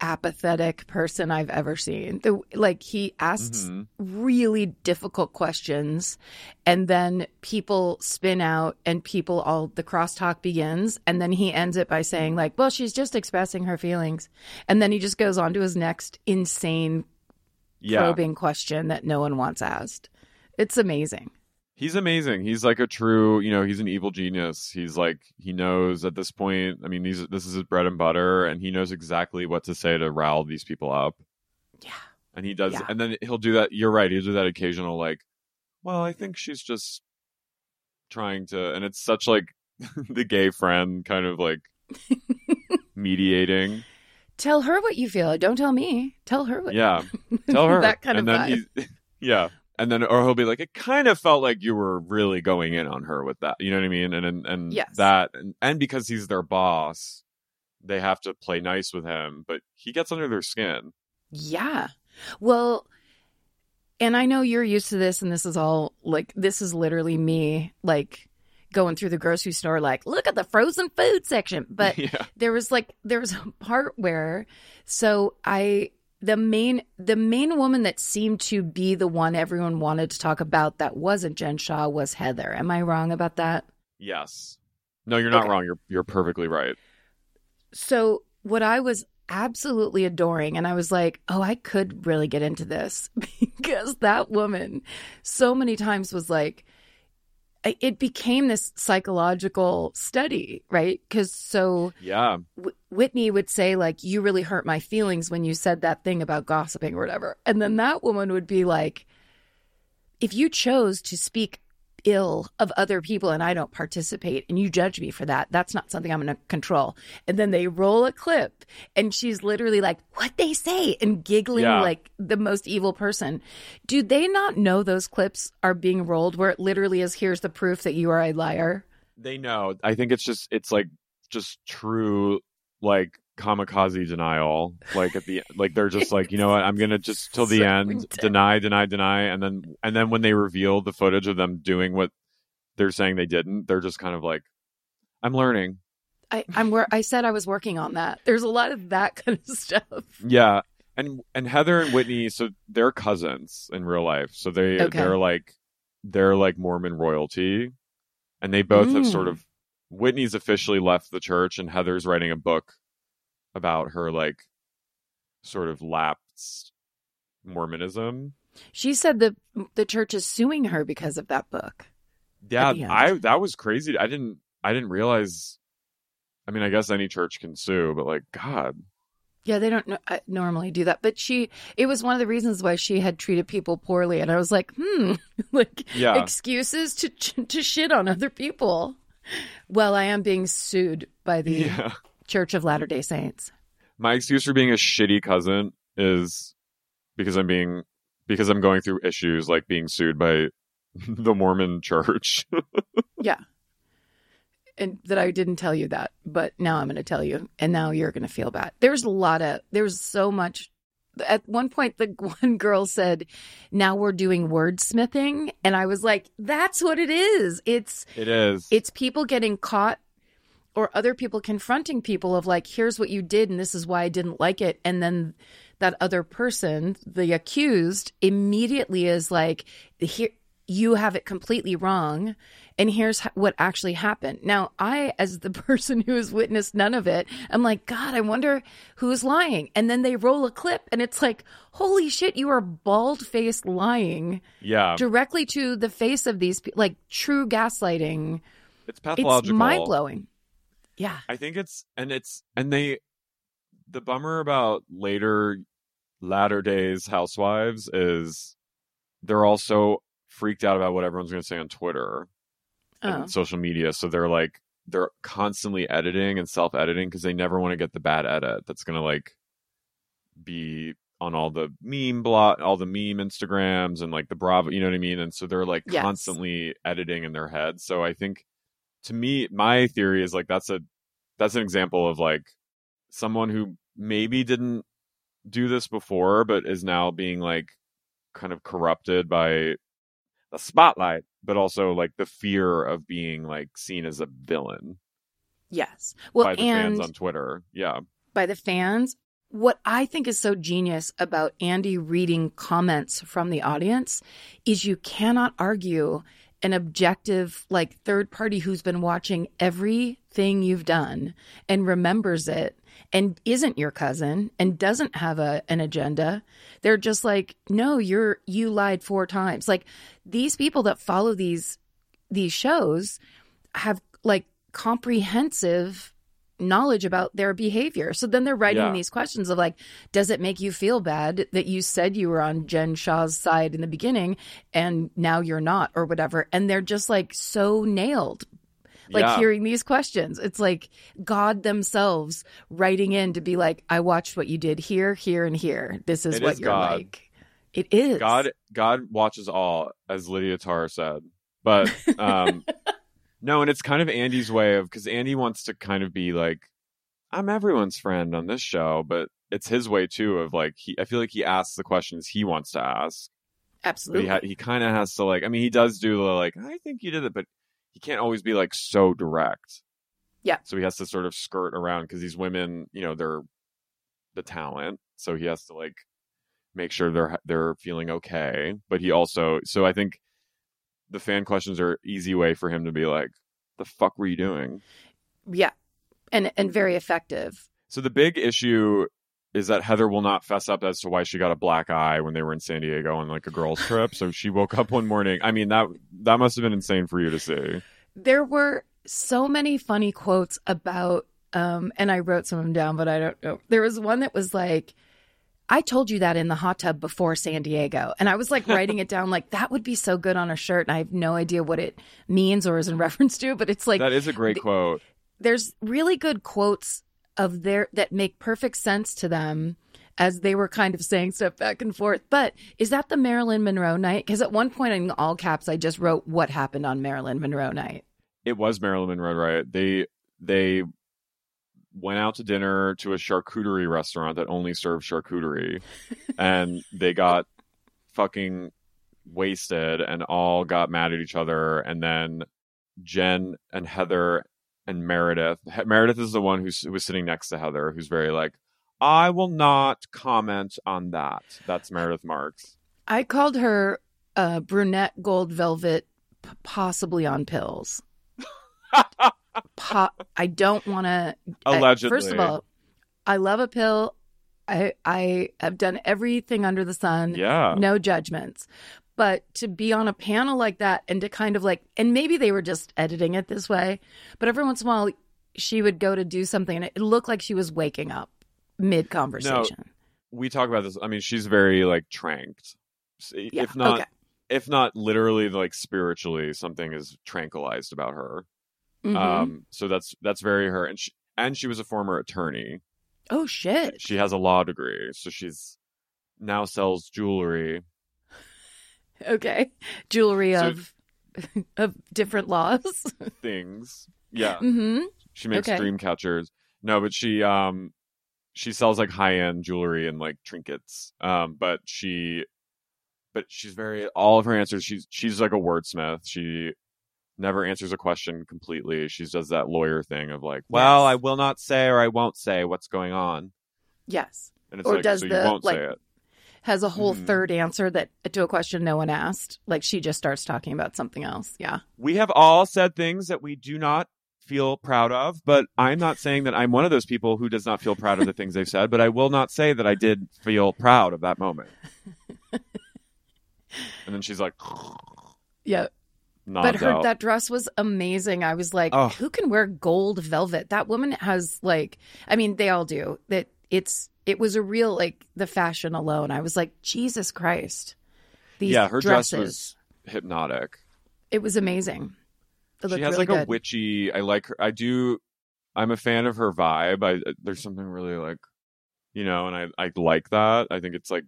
apathetic person I've ever seen. The, like he asks Mhm. really difficult questions and then people spin out and people all the crosstalk begins and then he ends it by saying like well she's just expressing her feelings and then he just goes on to his next insane Yeah. probing question that no one wants asked it's amazing He's amazing. He's like a true, you know, he's an evil genius. He's like he knows at this point. I mean, these this is his bread and butter, and he knows exactly what to say to rile these people up. yeah And he does, Yeah. and then he'll do that. You're right. He'll do that occasional, like, well, I think she's just trying to, and it's such like [laughs] the gay friend kind of like [laughs] mediating. Tell her what you feel. Don't tell me. Tell her what. Yeah, [laughs] tell her that kind and of then vibe. [laughs] yeah, and then or he'll be like, it kind of felt like you were really going in on her with that. You know what I mean? And and, and Yes. that and, and because he's their boss, they have to play nice with him, but he gets under their skin. Yeah. Well, and I know you're used to this, and this is all like, this is literally me, like, going through the grocery store, like, look at the frozen food section. But [laughs] yeah, there was like, there was a part where, so I, the main, the main woman that seemed to be the one everyone wanted to talk about that wasn't Jen Shah was Heather. Am I wrong about that? yes. No, you're not Okay. wrong. You're you're perfectly right. So what I was absolutely adoring, and I was like, oh, I could really get into this [laughs] because that woman so many times was like, it became this psychological study, right? Because so Yeah, Wh- Whitney would say like, you really hurt my feelings when you said that thing about gossiping or whatever, and then that woman would be like, if you chose to speak ill of other people and I don't participate and you judge me for that, that's not something I'm going to control. And then they roll a clip and she's literally like, what they say and giggling Yeah. like the most evil person. Do they not know those clips are being rolled where it literally is, here's the proof that you are a liar? they know. I think it's just it's like just true like kamikaze denial. Like at the like they're just like you know what I'm gonna just till the So end deny, deny, deny, and then and then when they reveal the footage of them doing what they're saying they didn't, they're just kind of like, I'm learning. I, I'm where I said I was working on that. There's a lot of that [laughs] kind of stuff. Yeah. And and Heather and Whitney, so they're cousins in real life. So they Okay. they're like they're like Mormon royalty. And they both have sort Mm. of Whitney's officially left the church and Heather's writing a book about her like sort of lapsed Mormonism. She said the the church is suing her because of that book. Yeah. I that was crazy. I didn't I didn't realize I mean, I guess any church can sue, but like god. Yeah, they don't uh, normally do that, but she it was one of the reasons why she had treated people poorly, and I was like, hmm, [laughs] like Yeah. excuses to to shit on other people. Well, I am being sued by the [laughs] Yeah. Church of Latter Day Saints. my excuse for being a shitty cousin is because I'm being because I'm going through issues like being sued by [laughs] the Mormon church. [laughs] Yeah. And that I didn't tell you that, but now I'm going to tell you, and now you're going to feel bad. There's a lot of, there's so much. At one point, the [laughs] one girl said, Now we're doing wordsmithing. And I was like, That's what it is. It's, it is. it's people getting caught or other people confronting people of like, Here's what you did, and this is why I didn't like it. And then that other person, the accused, immediately is like, Here, you have it completely wrong and here's what actually happened now i as the [laughs] person who has witnessed none of it i'm like god i wonder who's lying and then they roll a clip and it's like holy shit you are bald faced lying yeah. directly to the face of these like true gaslighting It's pathological it's mind-blowing yeah I think it's and it's and they the bummer about later latter days housewives is they're also freaked out about what everyone's going to say on Twitter and Oh. social media. So they're like they're constantly editing and self editing because they never want to get the bad edit that's going to like be on all the meme blot, all the meme Instagrams and like the Bravo, you know what I mean? And so they're like Yes. constantly editing in their head. So I think to me, my theory is like that's a that's an example of like someone who maybe didn't do this before, but is now being like kind of corrupted by the spotlight, but also like the fear of being like seen as a villain yes well by the and fans on Twitter. Yeah. by the fans. What I think is so genius about Andy reading comments from the audience is you cannot argue an objective, like third party who's been watching everything you've done and remembers it and isn't your cousin and doesn't have a, an agenda. They're just like, no, you're, you lied four times. Like these people that follow these, these shows have like comprehensive knowledge about their behavior. So then they're writing Yeah. these questions of like, does it make you feel bad that you said you were on Jen Shah's side in the beginning and now you're not or whatever? And they're just like so nailed. Like Yeah. hearing these questions, it's like God themselves writing in to be like, I watched what you did here, here, and here. This is It what is you're God. like. It is. God God watches all, as Lydia Tár said. But um [laughs] no, and it's kind of Andy's way of because Andy wants to kind of be like, I'm everyone's friend on this show, but it's his way too of like he I feel like he asks the questions he wants to ask. But Absolutely. he ha- he kind of has to like I mean he does do the like I think you did it, but he can't always be like so direct. Yeah. So he has to sort of skirt around because these women, you know, they're the talent, so he has to like make sure they're they're feeling okay. But he also so I think the fan questions are an easy way for him to be like, "The fuck were you doing?" yeah. And and very effective. So the big issue is that Heather will not fess up as to why she got a black eye when they were in San Diego on like a girls trip. so she woke up one morning. I mean that that must have been insane for you to see. there were so many funny quotes about um and I wrote some of them down but I don't know. There was one that was like I told you that in the hot tub before San Diego. And I was like writing it down like that would be so good on a shirt and I have no idea what it means or is in [laughs] reference to, but it's like that is a great quote. there's really good quotes of their that make perfect sense to them as they were kind of saying stuff back and forth. But is that the Marilyn Monroe night? Because at one point in all caps, I just wrote what happened on Marilyn Monroe night. It was Marilyn Monroe, right? They they went out to dinner to a charcuterie restaurant that only served charcuterie, and they got fucking wasted and all got mad at each other. And then Jen and Heather and Meredith. He- Meredith is the one who's, who was sitting next to Heather, who's very like, I will not comment on that. That's Meredith Marks. I called her uh, brunette gold velvet, p- possibly on pills. [laughs] Po- I don't want to. Allegedly. First of all, I love a pill. I I have done everything under the sun. Yeah. No judgments. But to be on a panel like that and to kind of like, and maybe they were just editing it this way, but every once in a while she would go to do something and it looked like she was waking up mid conversation. we talk about this. I mean, she's very like tranked. Yeah, If not, okay. if not literally, like spiritually, something is tranquilized about her. Mhm. Um, so that's that's very her, and she and she was a former attorney. oh shit. She has a law degree, so she's now sells jewelry. [laughs] Okay. Jewelry So- of [laughs] of different laws. [laughs] things. Yeah, mm-hmm. she makes okay. dream catchers. No, but she um she sells like high end jewelry and like trinkets. Um, but she but she's very all of her answers. She's she's like a wordsmith. She never answers a question completely. She does that lawyer thing of like, well, Yes. I will not say or I won't say what's going on, Yes. and it's Or like does so the, you won't like, say it. Has a whole Mhm. third answer that to a question no one asked. Like she just starts talking about something else. Yeah. We have all said things that we do not feel proud of, but I'm not saying that I'm one of those people who does not feel proud of the things they've said, but I will not say that I did feel proud of that moment. [laughs] and then she's like, Yeah. But her out. that dress was amazing. I was like, Oh. who can wear gold velvet? That woman has like I mean, they all do. That it's it was a real like the fashion alone. I was like, Jesus Christ. These yeah, her dresses. dress was hypnotic. It was amazing. It She has really like a witchy. I like her. I do. I'm a fan of her vibe. I uh, there's something really like, you know, and I I like that. I think it's like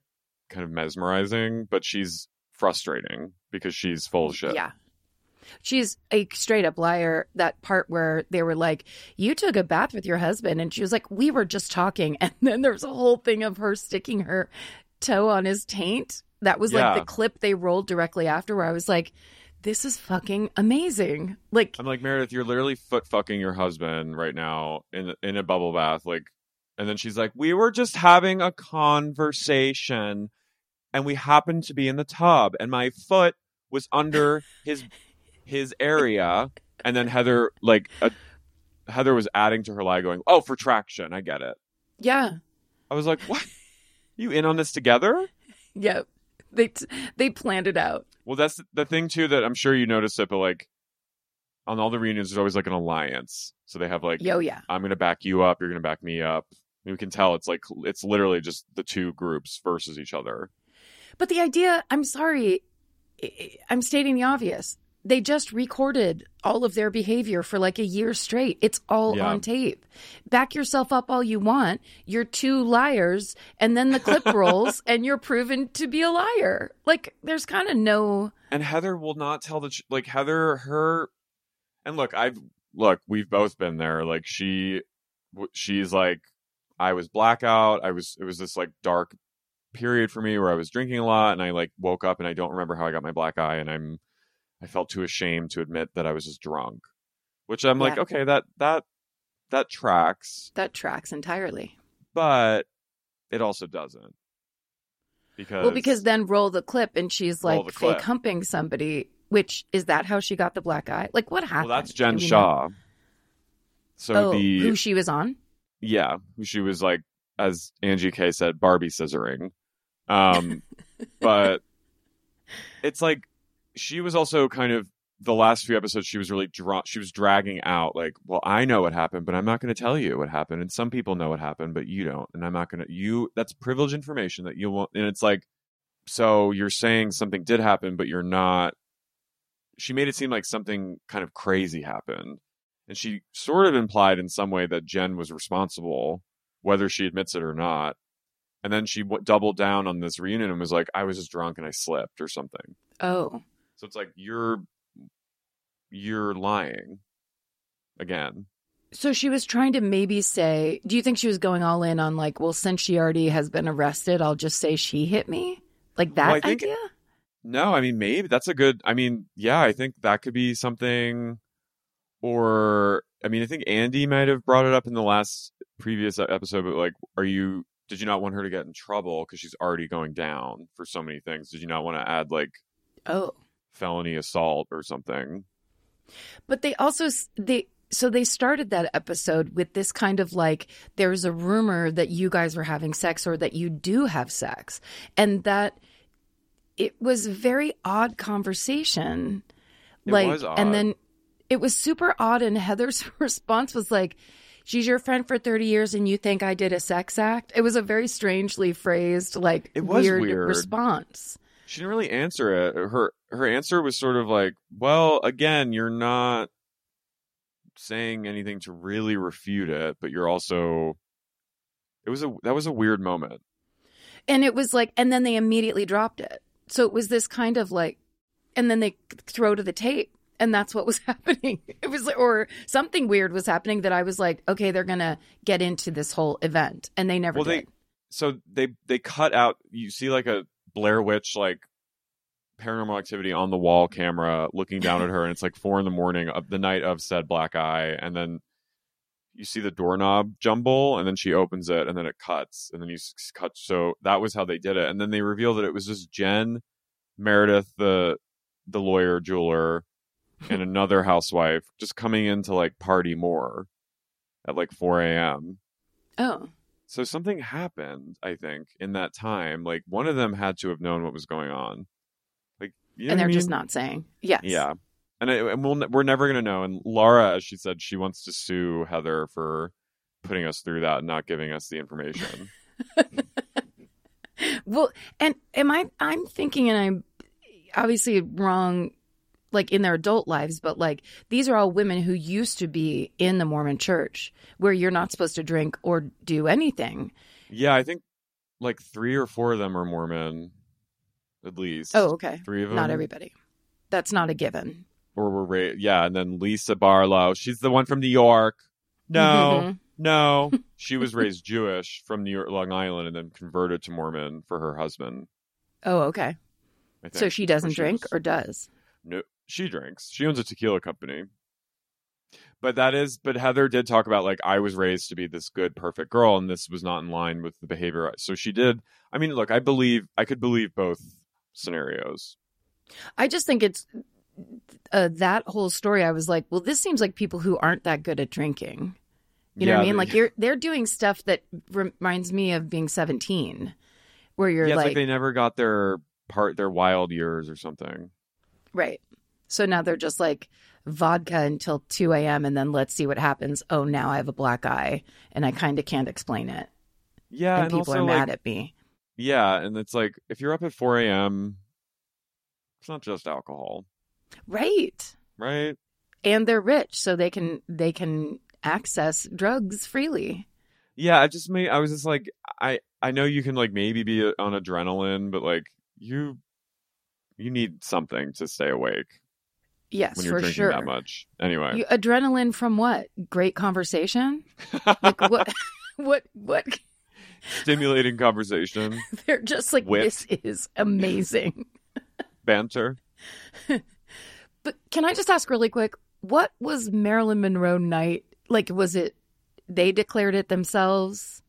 kind of mesmerizing, but she's frustrating because she's full of shit. Yeah. She's a straight up liar. That part where they were like, You took a bath with your husband. And she was like, We were just talking. [laughs] And then there's a whole thing of her sticking her toe on his taint. That was Yeah. like the clip they rolled directly after where I was like, This is fucking amazing. Like, I'm like Meredith, you're literally foot fucking your husband right now in in a bubble bath, like. And then she's like, "We were just having a conversation, and we happened to be in the tub, and my foot was under [laughs] his his area." And then Heather, like, uh, Heather was adding to her lie, going, "Oh, for traction, I get it." yeah. I was like, "What? You in on this together?" Yep, They, t- they planned it out. Well, that's the thing too that I'm sure you noticed it, but like on all the reunions, there's always like an alliance. So they have like, Yo, yeah. I'm going to back you up. You're going to back me up. And we can tell it's like, it's literally just the two groups versus each other. But the idea, I'm sorry, I'm stating the obvious. They just recorded all of their behavior for like a year straight. It's all Yeah. on tape. Back yourself up all you want. You're two liars, and then the clip [laughs] rolls, and you're proven to be a liar. Like, there's kind of no. And Heather will not tell the, like, Heather, her, and look, I've, look, we've both been there. Like, she, she's like, I was blackout. I was, it was this like dark period for me where I was drinking a lot and I like woke up and I don't remember how I got my black eye and I'm I felt too ashamed to admit that I was just drunk. Which I'm like, okay, that that that tracks, That tracks entirely. but it also doesn't. Because Well, because then roll the clip, and she's like fake humping somebody. Which is that how she got the black eye? Like, what happened? well, that's Jen we know? Shah. So oh, the who she was on? yeah, who she was like as Angie K said, Barbie scissoring. Um, [laughs] but it's like she was also kind of the last few episodes. She was really drawn. She was dragging out like, well, I know what happened, but I'm not going to tell you what happened, and some people know what happened, but you don't, and I'm not going to. You that's privileged information that you won't. And it's like, so you're saying something did happen, but you're not. She made it seem like something kind of crazy happened. And she sort of implied in some way that Jen was responsible, whether she admits it or not. And then she w- doubled down on this reunion and was like, I was just drunk and I slipped or something. Oh, So it's like, you're, you're lying again. so she was trying to maybe say. Do you think she was going all in on like, well, since she already has been arrested, I'll just say she hit me, like that Well, think- idea? No, I mean, maybe that's a good, I mean, yeah, I think that could be something. Or, I mean, I think Andy might have brought it up in the last previous episode, but like, are you, did you not want her to get in trouble because she's already going down for so many things? Did you not want to add like Oh, felony assault or something? but they also they. So they started that episode with this kind of like there's a rumor that you guys were having sex or that you do have sex, and that it was a very odd conversation. It like was odd. and then it was super odd and heather's [laughs] response was like she's your friend for 30 years and you think i did a sex act it was a very strangely phrased like It was weird, weird. response She didn't really answer it. Her her answer was sort of like, "Well, again, you're not saying anything to really refute it, but you're also." It was a that was a weird moment. and it was like and then they immediately dropped it so it was this kind of like and then they throw to the tape and that's what was [laughs] happening it was like or something weird was happening that i was like okay they're gonna get into this whole event and they never Well, did they so they they cut out. You see like a Blair Witch like paranormal activity on the wall camera looking down at her, and it's like four in the morning of the night of said black eye, and then you see the doorknob jumble, and then she opens it, and then it cuts, and then you cut. So that was how they did it, and then they reveal that it was just Jen Meredith, the the lawyer jeweler, and another housewife just coming in to like party more at like 4 a.m. oh So something happened, I think, in that time. Like one of them had to have known what was going on. Like, you know and they're just mean? not saying yes Yeah, and, I, and we'll we're never gonna know. And Laura, as she said, she wants to sue Heather for putting us through that and not giving us the information. [laughs] Well, and am I? I'm thinking, and I'm obviously wrong, like in their adult lives, but like these are all women who used to be in the Mormon Church, where you're not supposed to drink or do anything. yeah, I think like three or four of them are Mormon, at least. Oh, okay, three of them. not everybody. That's not a given. Or were ra- yeah, and then Lisa Barlow. She's the one from New York. No, Mhm. no, [laughs] she was raised Jewish from New York, Long Island, and then converted to Mormon for her husband. Oh, okay. So she doesn't she drink was- or does? No, she drinks. She owns a tequila company. But that is, but Heather did talk about like I was raised to be this good, perfect girl, and this was not in line with the behavior. So she did. I mean, look, I believe I could believe both scenarios. I just think it's uh, that whole story. I was like, well, this seems like people who aren't that good at drinking. You know what I mean? Like you're they're doing stuff that reminds me of being 17, where you're yeah, it's like, like, they never got their part, their wild years or something. right. So now they're just like vodka until 2 a.m. and then let's see what happens. Oh, now I have a black eye and I kind of can't explain it. Yeah, and, and, people also, are mad like, at me. Yeah, and it's like if you're up at 4 a.m., it's not just alcohol, Right. right? And they're rich, so they can they can access drugs freely. Yeah, I just made. I was just like, I I know you can like maybe be on adrenaline, but like you you need something to stay awake Yes, when you're for drinking sure. that much. Anyway, You, adrenaline from what? Great conversation? Like [laughs] what what what stimulating conversation, [laughs] they're just like this is amazing. [laughs] banter. But can I just ask really quick, what was Marilyn Monroe night? Like was it they declared it themselves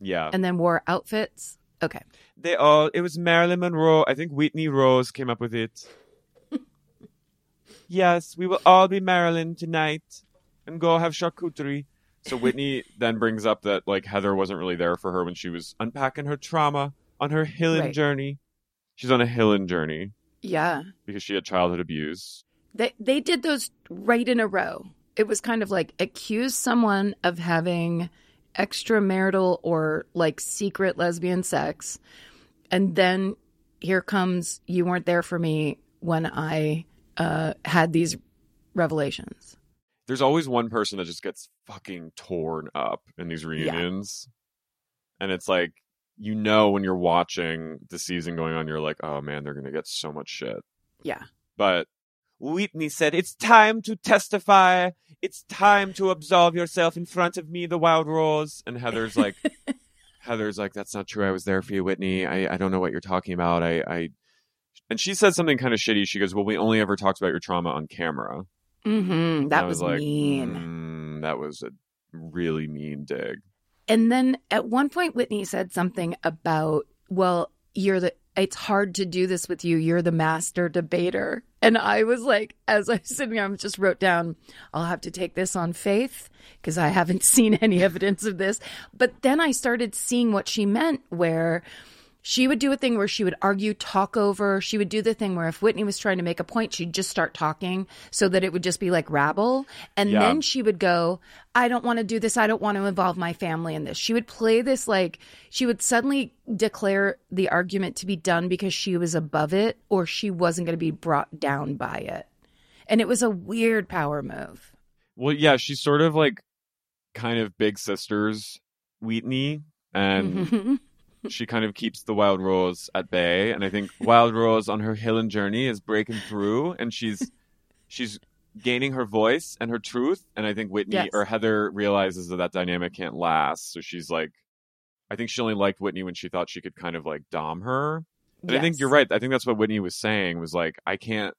Yeah, and then wore outfits? Okay. they all. It was Marilyn Monroe. I think Whitney Rose came up with it. Yes, we will all be Marilyn tonight and go have charcuterie. So Whitney [laughs] then brings up that like Heather wasn't really there for her when she was unpacking her trauma on her healing Right. journey. She's on a healing journey Yeah. because she had childhood abuse. They they did those right in a row. It was kind of like accuse someone of having extramarital or like secret lesbian sex, and then here comes you weren't there for me when I uh, had these revelations. There's always one person that just gets fucking torn up in these reunions. And it's like you know when you're watching the season going on, you're like, oh man, they're gonna get so much shit. Yeah. But Whitney said, It's time to testify. It's time to absolve yourself in front of me, the wild rose. And Heather's like, [laughs] Heather's like, That's not true. I was there for you, Whitney. I, I don't know what you're talking about. I, I, and she said something kind of shitty. She goes, Well, we only ever talked about your trauma on camera. Mm-hmm. That I was, like, mean. "Mm, that was a really mean dig. And then at one point, Whitney said something about, well, you're the, it's hard to do this with you. You're the master debater. And I was like, as I was sitting there, I just wrote down, I'll have to take this on faith because I haven't [laughs] seen any evidence of this. But then I started seeing what she meant, where she would do a thing where she would argue, talk over. She would do the thing where if Whitney was trying to make a point, she'd just start talking so that it would just be like rabble. And Yeah. then she would go, I don't want to do this. I don't want to involve my family in this. She would play this like she would suddenly declare the argument to be done because she was above it or she wasn't going to be brought down by it. And it was a weird power move. Well, yeah, she's sort of like kind of big sisters Whitney. And Mhm. [laughs] she kind of keeps the Wild Rose at bay, and I think Wild Rose on her hill and journey is breaking through, and she's she's gaining her voice and her truth. And I think Whitney Yes. or Heather realizes that that dynamic can't last, so she's like, I think she only liked Whitney when she thought she could kind of like dom her. And I think you're right. I think that's what Whitney was saying was like, I can't.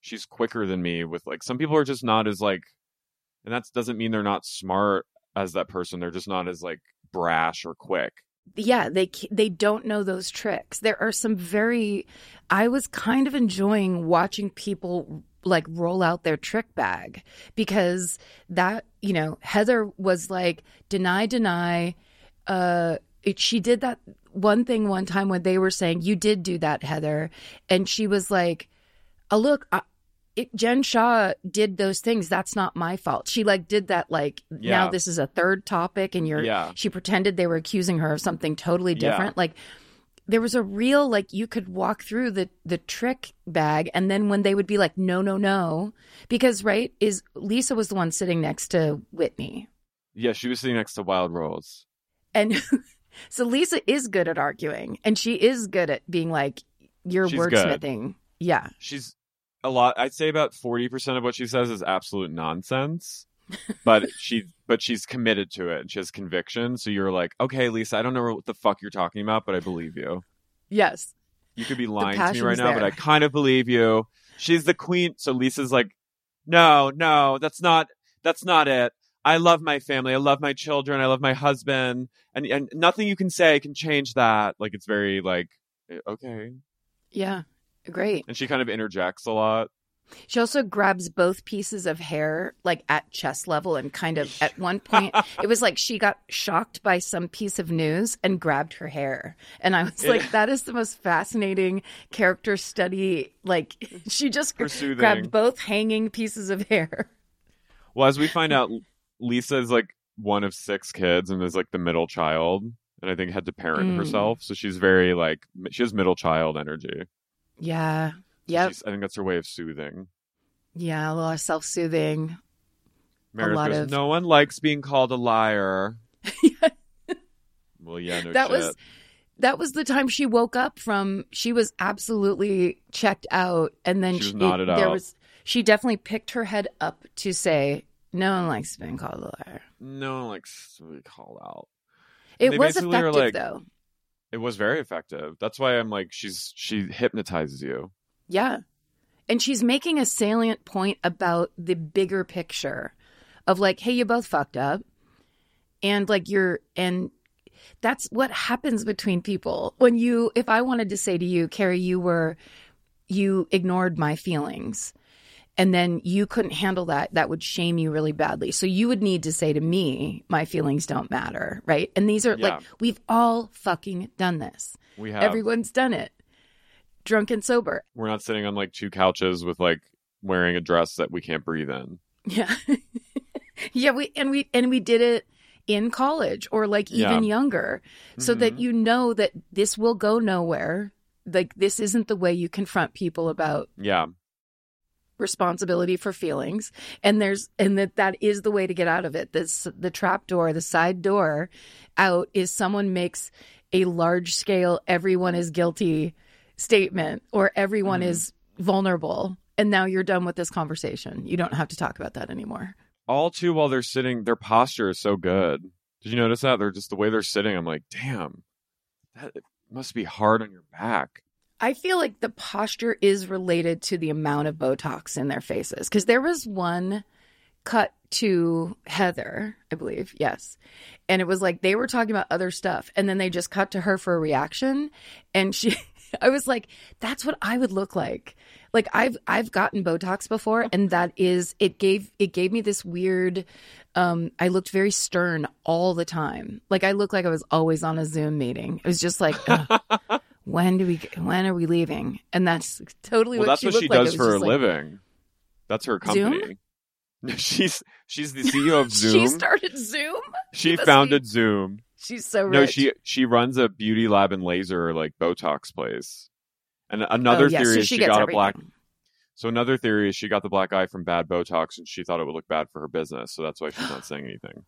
She's quicker than me with like some people are just not as like, and that doesn't mean they're not smart as that person. They're just not as like brash or quick. Yeah they they don't know those tricks. There are some very i was kind of enjoying watching people like roll out their trick bag because that you know heather was like deny deny uh it, she did that one thing one time when they were saying you did do that heather and she was like oh look I, it, jen shah did those things that's not my fault she like did that like now this is a third topic and you're Yeah. she pretended they were accusing her of something totally different. Yeah. like there was a real like you could walk through the the trick bag and then when they would be like no no no because right is lisa was the one sitting next to whitney Yeah, she was sitting next to Wild Rose. and [laughs] so lisa is good at arguing and she is good at being like you're She's good. wordsmithing yeah She's a lot. I'd say about forty percent of what she says is absolute nonsense, but [laughs] she but she's committed to it and she has conviction. So you're like, okay, Lisa, I don't know what the fuck you're talking about, but I believe you. yes You could be lying to me right now, but. I kind of believe you. She's the queen. So Lisa's like, no, no, that's not that's not it. I love my family. I love my children. I love my husband, and and nothing you can say can change that. Like it's very like eh, okay, yeah great and she kind of interjects a lot. She also grabs both pieces of hair like at chest level and kind of at one point it was like she got shocked by some piece of news and grabbed her hair. And I was like, that is the most fascinating character study. Like [laughs] she just grabbed both hanging pieces of hair. Well, as we find out, Lisa is like one of six kids and is like the middle child, and I think had to parent Mm. herself. So she's very like she has middle child energy. Yeah. Yep. she's- I think that's her way of soothing. Yeah. A lot of self soothing. Meredith lot goes, of- "No one likes being called a liar." [laughs] Well, yeah, no that shit. was that was the time she woke up from she was absolutely checked out and then She was nodded there out. was she definitely picked her head up to say no one likes being called a liar no one likes to be called out. it They was effective like- though It was very effective. That's why I'm like, she's she hypnotizes you. yeah and she's making a salient point about the bigger picture of like hey you both fucked up and like you're and that's what happens between people when you if i wanted to say to you carrie you were you ignored my feelings and then you couldn't handle that that would shame you really badly so you would need to say to me my feelings don't matter right and these are Yeah. like we've all fucking done this We have. everyone's done it drunk and sober We're not sitting on like two couches with like wearing a dress that we can't breathe in. Yeah. [laughs] yeah, we and we and we did it in college or like even Yeah. younger so that Mhm. you know that this will go nowhere. Like this isn't the way you confront people about Yeah. Responsibility for feelings and there's and that that is the way to get out of it. This the trap door, the side door out is someone makes a large scale everyone is guilty statement or everyone Mhm. is vulnerable and now you're done with this conversation. You don't have to talk about that anymore. All too while they're sitting, their posture is so good. Did you notice that? They're just the way they're sitting. I'm like, damn, that must be hard on your back. I feel like the posture is related to the amount of Botox in their faces. Because there was one cut to Heather, I believe, yes. And it was like they were talking about other stuff. And then they just cut to her for a reaction. And she, [laughs] I was like, that's what I would look like. Like I've I've gotten Botox before, and that is it gave it gave me this weird um I looked very stern all the time. Like I looked like I was always on a Zoom meeting. It was just like [laughs] when do we when are we leaving and that's totally well, what that's she what she like. Does was for a like- living. That's her company. Zoom? she's she's the CEO of [laughs] Zoom. she started zoom She founded be- Zoom. she's so rich No, she she runs a beauty lab and laser like Botox place. And another oh, yeah, theory so is she she, got everything. a black. So another theory is she got the black eye from bad Botox, and she thought it would look bad for her business. So that's why she's not [gasps] saying anything.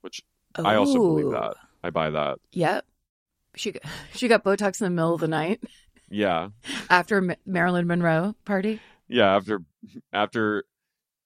Which I also believe oh. that. I buy that. yep she got, she got botox in the middle of the night Yeah, after marilyn monroe party yeah. After after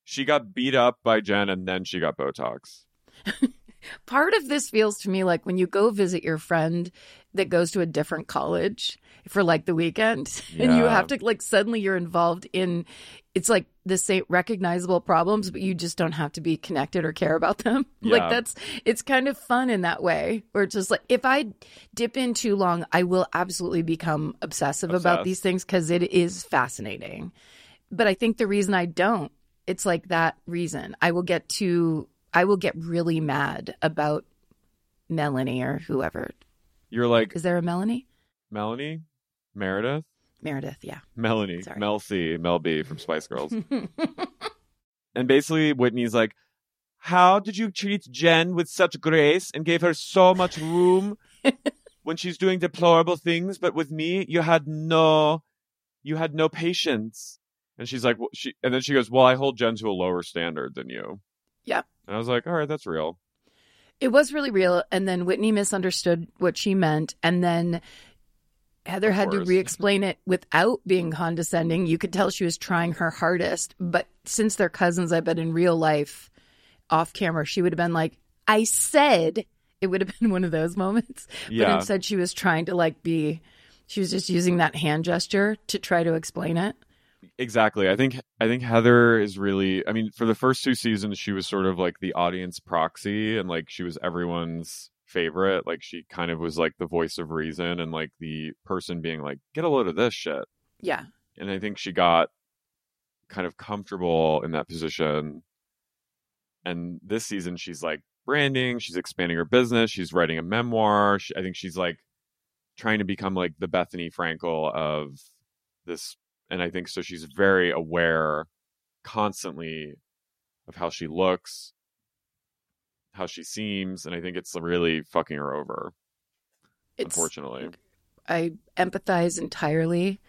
she got beat up by Jen, and then she got Botox. [laughs] part of this feels to me like when you go visit your friend that goes to a different college for like the weekend [laughs] and you have to like suddenly you're involved in it's like the same recognizable problems but you just don't have to be connected or care about them. [laughs] Like that's it's kind of fun in that way where it's just like if i dip in too long i will absolutely become obsessive about these things because it is fascinating. But i think the reason i don't it's like that reason. I will get too i will get really mad about melanie or whoever. You're like is there a melanie? Melanie, Meredith, meredith yeah Melanie, Sorry. Mel C, Mel B from Spice Girls. [laughs] And basically, Whitney's like, How did you treat Jen with such grace and gave her so much room [laughs] when she's doing deplorable things? But with me, you had no, you had no patience. And she's like, well, she, and then she goes, Well, I hold Jen to a lower standard than you. Yep. And I was like, All right, that's real. It was really real. And then Whitney misunderstood what she meant. And then Heather had to re explain it without being mm. condescending. You could tell she was trying her hardest. But since they're cousins, I bet in real life, off camera, she would have been like, I said it would have [laughs] been one of those moments. But instead, she was trying to like be, she was just using that hand gesture to try to explain it. Exactly. I think I think Heather is really I mean, for the first two seasons she was sort of like the audience proxy and like she was everyone's favorite. Like she kind of was like the voice of reason and like the person being like, get a load of this shit. Yeah. And I think she got kind of comfortable in that position. And this season, she's like branding, she's expanding her business, she's writing a memoir. She, I think she's like trying to become like the Bethenny Frankel of this. And I think so, she's very aware constantly of how she looks, how she seems. And I think it's really fucking her over, It's- unfortunately. I empathize entirely.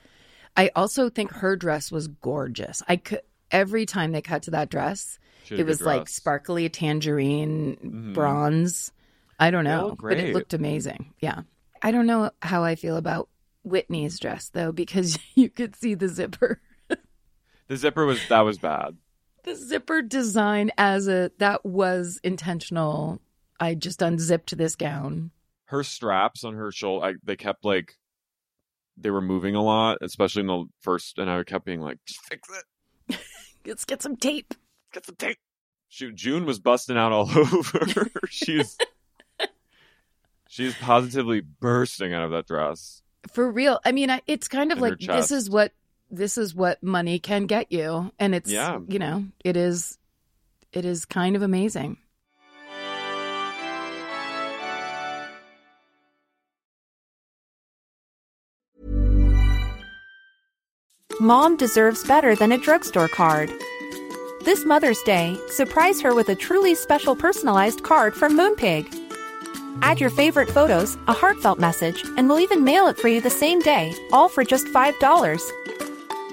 I also think her dress was gorgeous. I could every time they cut to that dress, She had a it was like sparkly tangerine Mhm. bronze. I don't know, look but it looked amazing. Yeah. I don't know how I feel about Whitney's dress though because [laughs] you could see the zipper. The zipper was that was bad. The zipper design as a that was intentional. I just unzipped this gown. her straps on her shoulder I, they kept like they were moving a lot especially in the first and i kept being like "Just fix it [laughs] Let's get some tape. get some tape shoot june was busting out all [laughs] over she's [laughs] she's positively bursting out of that dress For real. I mean, I, it's kind of In like this is what this is what money can get you, and it's Yeah. you know it is it is kind of amazing. Mom deserves better than a drugstore card. This Mother's Day, surprise her with a truly special personalized card from Moonpig. Add your favorite photos, a heartfelt message, and we'll even mail it for you the same day, all for just $5.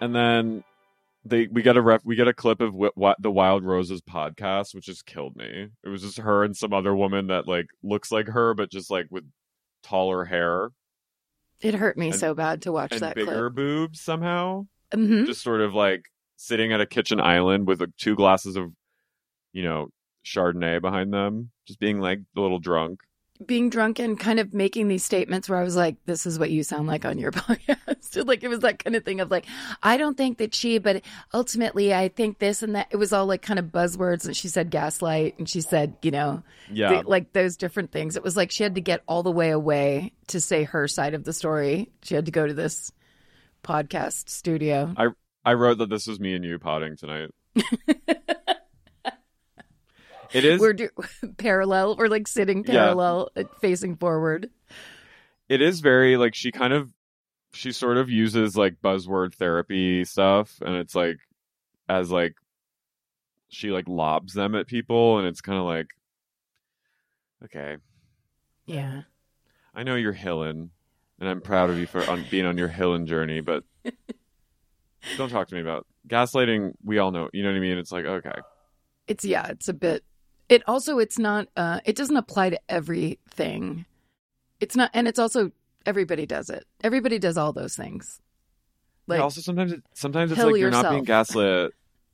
And then they we get a ref we get a clip of what, what the wild roses podcast which just killed me. It was just her and some other woman that like looks like her but just like with taller hair. It hurt me And- so bad to watch and that bigger clip. boobs somehow. Hmm just sort of like sitting at a kitchen island with like, two glasses of you know chardonnay behind them just being like a little drunk Being drunk and kind of making these statements where I was like, "This is what you sound like on your [laughs] podcast." [laughs] like it was that kind of thing of like, "I don't think that she," but ultimately, I think this and that. It was all like kind of buzzwords, and she said gaslight, and she said, you know, yeah the- like those different things. It was like she had to get all the way away to say her side of the story. She had to go to this podcast studio. I I wrote that this was me and you potting tonight. [laughs] it is We're do- [laughs] parallel. We're like sitting parallel, uh, facing forward. it is very like she kind of she sort of uses like buzzword therapy stuff and it's like as like she like lobs them at people and it's kind of like okay Yeah. i know you're hilling and i'm proud of you for on, being on your hilling journey but [laughs] don't talk to me about gaslighting we all know you know what i mean it's like okay It's yeah, it's a bit it also it's not uh it doesn't apply to everything. It's not and it's also everybody does it. Everybody does all those things. like also sometimes it, sometimes it's like you're not being gaslit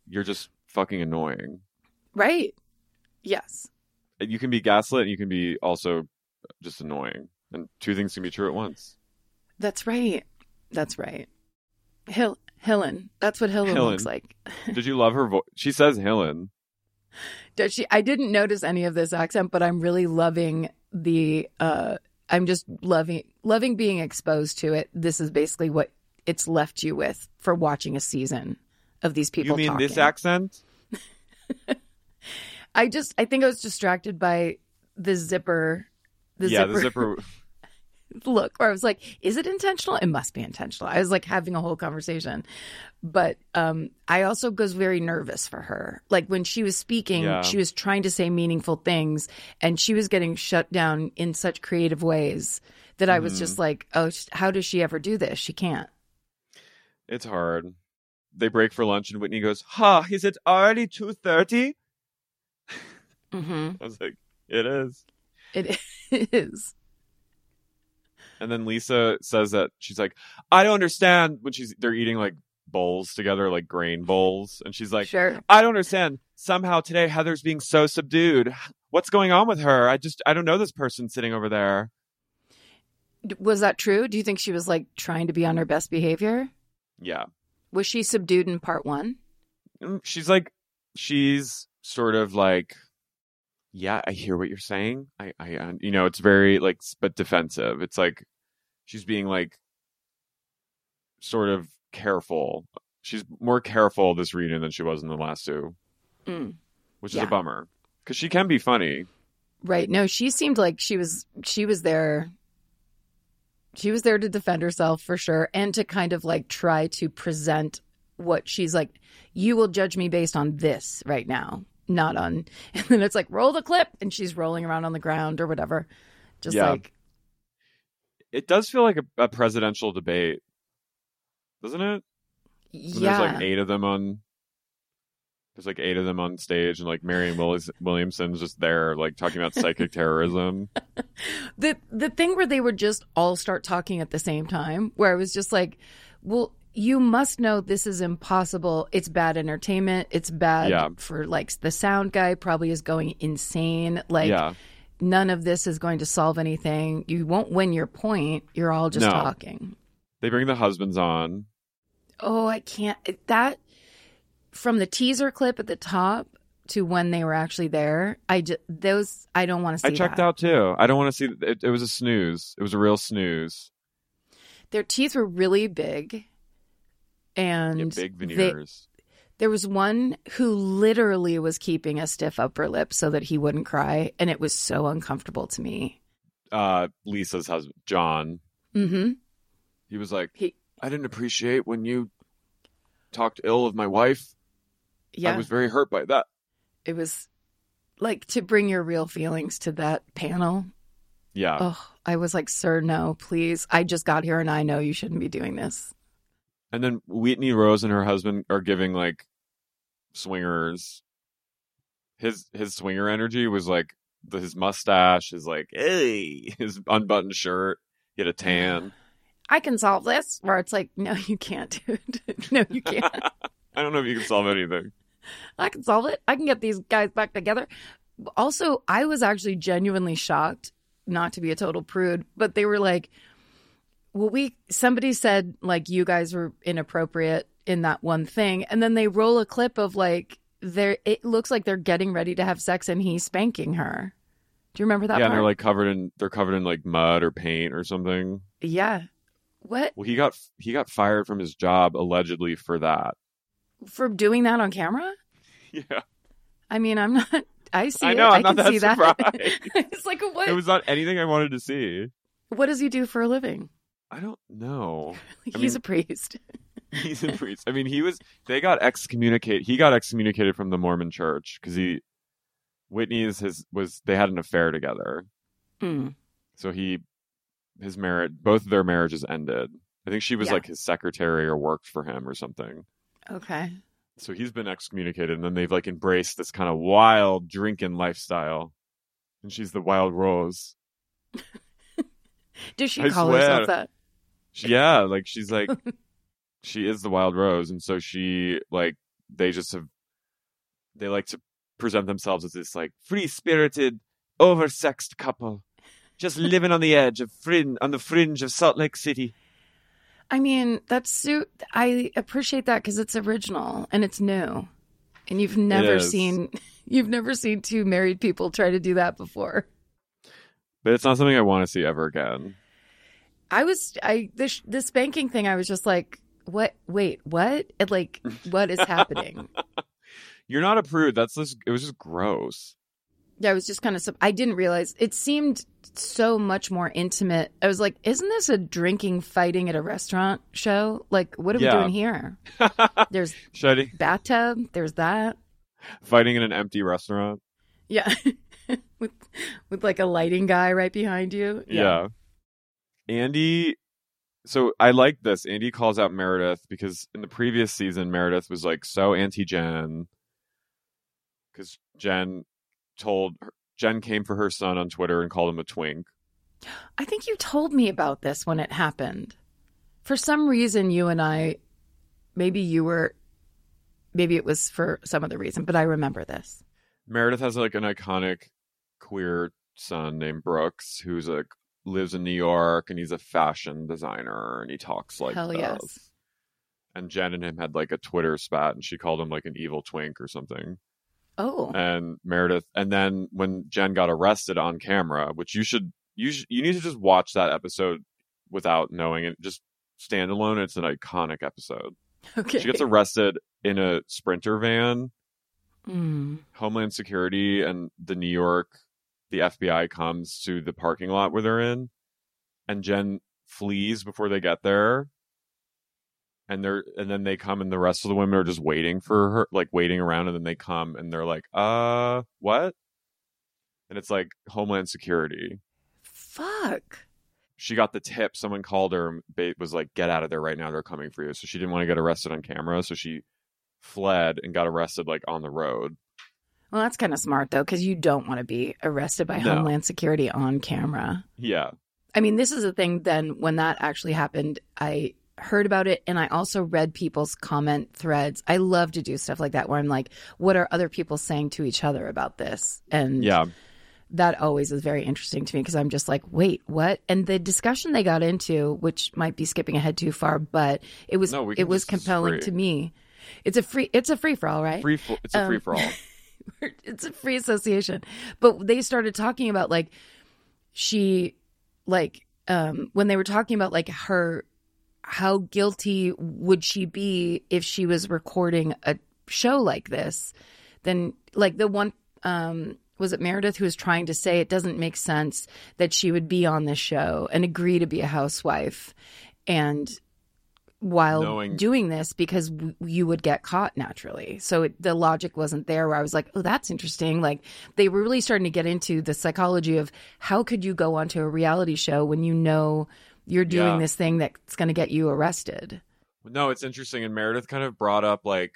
you're just fucking annoying right? Yes. you can be gaslit and you can be also just annoying and two things can be true at once That's right. That's right. Hill Hillen. That's what Hillen Hillen. looks like. [laughs] did you love her voice she says hillen Does she I didn't notice any of this accent, but I'm really loving the uh I'm just loving loving being exposed to it. This is basically what it's left you with for watching a season of these people. you mean this accent? [laughs] I just I think I was distracted by the zipper. The yeah, zipper, the zipper. [laughs] look where I was like, is it intentional? It must be intentional. I was like having a whole conversation. But um I also was very nervous for her. Like when she was speaking, Yeah. she was trying to say meaningful things and she was getting shut down in such creative ways that I was just like, oh, how does she ever do this? She can't. It's hard. They break for lunch, and Whitney goes, "Ha! Is it already two 30? hmm [laughs] I was like, "It is." It [laughs] is. And then Lisa says that she's like, "I don't understand." When she's they're eating like bowls together, like grain bowls, and she's like, Sure. "I don't understand. Somehow today Heather's being so subdued. What's going on with her? I just I don't know this person sitting over there." Was that true? Do you think she was like trying to be on her best behavior? Yeah, Was she subdued in part one? Mm, she's like, she's sort of like, "Yeah, I hear what you're saying. I, I, uh," you know, it's very like, but defensive. It's like she's being like, sort of careful. She's more careful this reading than she was in the last two, Mm. which is a bummer because she can be funny. Right. No, she seemed like she was she was there she was there to defend herself for sure and to kind of like try to present what she's like you will judge me based on this right now, not on [laughs] and then it's like roll the clip and she's rolling around on the ground or whatever. Just Yeah. like It does feel like a, a presidential debate, doesn't it? When yeah. There's like eight of them on. There's like eight of them on stage, and like Marianne Willis- Williamson's just there, like talking about psychic [laughs] terrorism. the the thing where they would just all start talking at the same time where i was just like well you must know this is impossible it's bad entertainment it's bad Yeah. for like the sound guy probably is going insane like yeah, none of this is going to solve anything you won't win your point you're all just No. talking they bring the husbands on. oh i can't that from the teaser clip at the top to when they were actually there i just those i don't want to see I checked that. out too. I don't want to see. It, it was a snooze. It was a real snooze. their teeth were really big and Yeah, big they- veneers. There was one who literally was keeping a stiff upper lip so that he wouldn't cry and it was so uncomfortable to me uh, Lisa's husband, John. mm-hmm He was like, he I didn't appreciate when you talked ill of my wife. yeah I was very hurt by that. it was like to bring your real feelings to that panel Yeah. oh i was like sir no please i just got here and i know you shouldn't be doing this And then Whitney Rose and her husband are giving like swingers. His his swinger energy was like the, his mustache, his like hey, [laughs] his unbuttoned shirt. He had a tan. [sighs] i can solve this where it's like no you can't dude [laughs] no you can't [laughs] I don't know if you can solve anything. I can solve it. I can get these guys back together. Also, I was actually genuinely shocked, not to be a total prude, but they were like, well, we, somebody said like you guys were inappropriate in that one thing. And then they roll a clip of like, they're, it looks like they're getting ready to have sex and he's spanking her. Do you remember that yeah, and they're like covered in they're covered in like mud or paint or something. yeah. What? Well, he got he got fired from his job allegedly for that. For doing that on camera? [laughs] Yeah, I mean, I'm not, I see I it. I'm I not can that see that. [laughs] surprised. it's like, what? it was not anything I wanted to see. what does he do for a living? I don't know. [laughs] I He's mean- a priest. [laughs] He's a priest. I mean, he was. They got excommunicated. He got excommunicated from the Mormon Church because he, Whitney is his was. They had an affair together, Mm. so he, his marriage, both of their marriages ended. I think she was Yeah. like his secretary or worked for him or something. Okay. So he's been excommunicated, and then they've like embraced this kind of wild drinking lifestyle, and she's the wild rose. [laughs] Does she I call swear. herself that? She- yeah, like she's like [laughs] she is the wild rose, and so she like they just have they like to present themselves as this like free spirited, oversexed couple, just living on the edge of fringe on the fringe of Salt Lake City. I mean, that's su- I appreciate that because it's original and it's new, and you've never seen [laughs] you've never seen two married people try to do that before. but it's not something I want to see ever again. I was I this the spanking thing. I was just like, what? Wait, what? And like, what is happening? [laughs] You're not a prude. That's just it was just gross. Yeah, I was just kind of. I didn't realize it seemed so much more intimate. I was like, isn't this a drinking, fighting at a restaurant show? Like, what are Yeah. we doing here? [laughs] There's Shady bathtub. There's that. fighting in an empty restaurant. Yeah, [laughs] with with like a lighting guy right behind you. Yeah. Andy so I like this. Andy calls out Meredith because in the previous season Meredith was like so anti Jen cuz Jen told her, Jen came for her son on Twitter and called him a twink. I think you told me about this when it happened. For some reason, you and I, maybe you were, maybe it was for some other reason, but I remember this. Meredith has like an iconic queer son named Brooks who's like lives in New York and he's a fashion designer and he talks like Hell this. yes. And Jen and him had like a Twitter spat and she called him like an evil twink or something. Oh, and Meredith. And then when Jen got arrested on camera, which you should you sh- you need to just watch that episode without knowing it. Just standalone. It's an iconic episode. okay. She gets arrested in a sprinter van. Mm. Homeland Security and the New York, the FBI comes to the parking lot where they're in, and Jen flees before they get there. And they're and then they come and the rest of the women are just waiting for her, like waiting around, and then they come and they're like, "Uh, what?" And it's like Homeland Security. Fuck. She got the tip. Someone called her and was like, "Get out of there right now! They're coming for you." So she didn't want to get arrested on camera, so she fled and got arrested like on the road. Well, that's kind of smart though, because you don't want to be arrested by No. Homeland Security on camera. Yeah, I mean, this is the thing. Then when that actually happened, I heard about it and I also read people's comment threads. I love to do stuff like that where I'm like, what are other people saying to each other about this? And yeah. that always is very interesting to me because I'm just like, wait, what? And the discussion they got into, which might be skipping ahead too far, but it was No, it was compelling to me. It's a free it's a free for all, right? Free. For, it's a Um, free for all. [laughs] [laughs] it's a free association. But they started talking about like she like um when they were talking about like her how guilty would she be if she was recording a show like this then like the one um was it Meredith who was trying to say it doesn't make sense that she would be on this show and agree to be a housewife and while Knowing- doing this because w- you would get caught naturally. So it, the logic wasn't there where I was like, oh, that's interesting. Like they were really starting to get into the psychology of how could you go onto a reality show when you know you're doing Yeah. this thing that's going to get you arrested. No, it's interesting. And Meredith kind of brought up like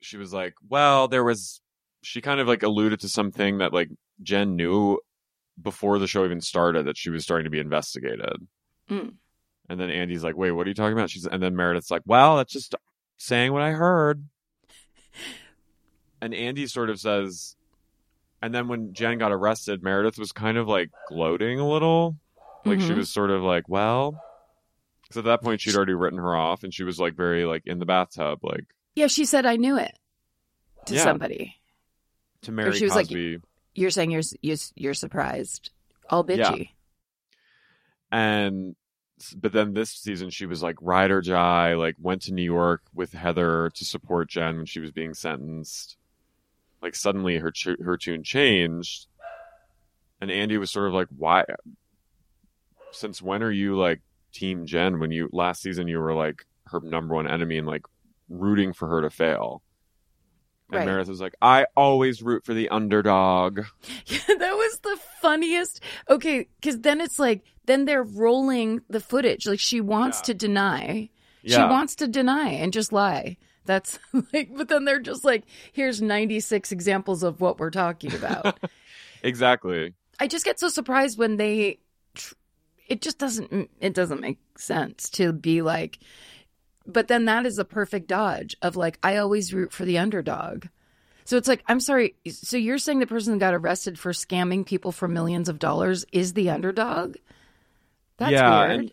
she was like, well, there was she kind of like alluded to something that like Jen knew before the show even started that she was starting to be investigated. Mm. And then Andy's like, wait, what are you talking about? She's and then Meredith's like, well, that's just saying what I heard. And Andy sort of says, and then when Jen got arrested, Meredith was kind of like gloating a little. Like she Mhm. was sort of like, well, because at that point she'd already written her off and she was like very like in the bathtub, like Yeah, she said I knew it to Yeah. somebody. to Mary she was like, you're saying you're you're, you're surprised. All Yeah. bitchy. and but then this season she was like ride or die like went to new york with heather to support jen when she was being sentenced. Like suddenly her tu- her tune changed. And andy was sort of like why since when are you like team jen when you last season you were like her number one enemy and like rooting for her to fail and Right. meredith was like i always root for the underdog [laughs] Yeah, that was the funniest. Okay, because then it's like, then they're rolling the footage. Like she wants Yeah. to deny. Yeah. She wants to deny and just lie. That's [laughs] like, but then they're just like, here's 96 examples of what we're talking about. [laughs] exactly I just get so surprised when they, tr- it just doesn't, it doesn't make sense to be like, but then that is a perfect dodge of like, I always root for the underdog. So it's like, I'm sorry. So you're saying the person who got arrested for scamming people for millions of dollars is the underdog? That's yeah, weird. And,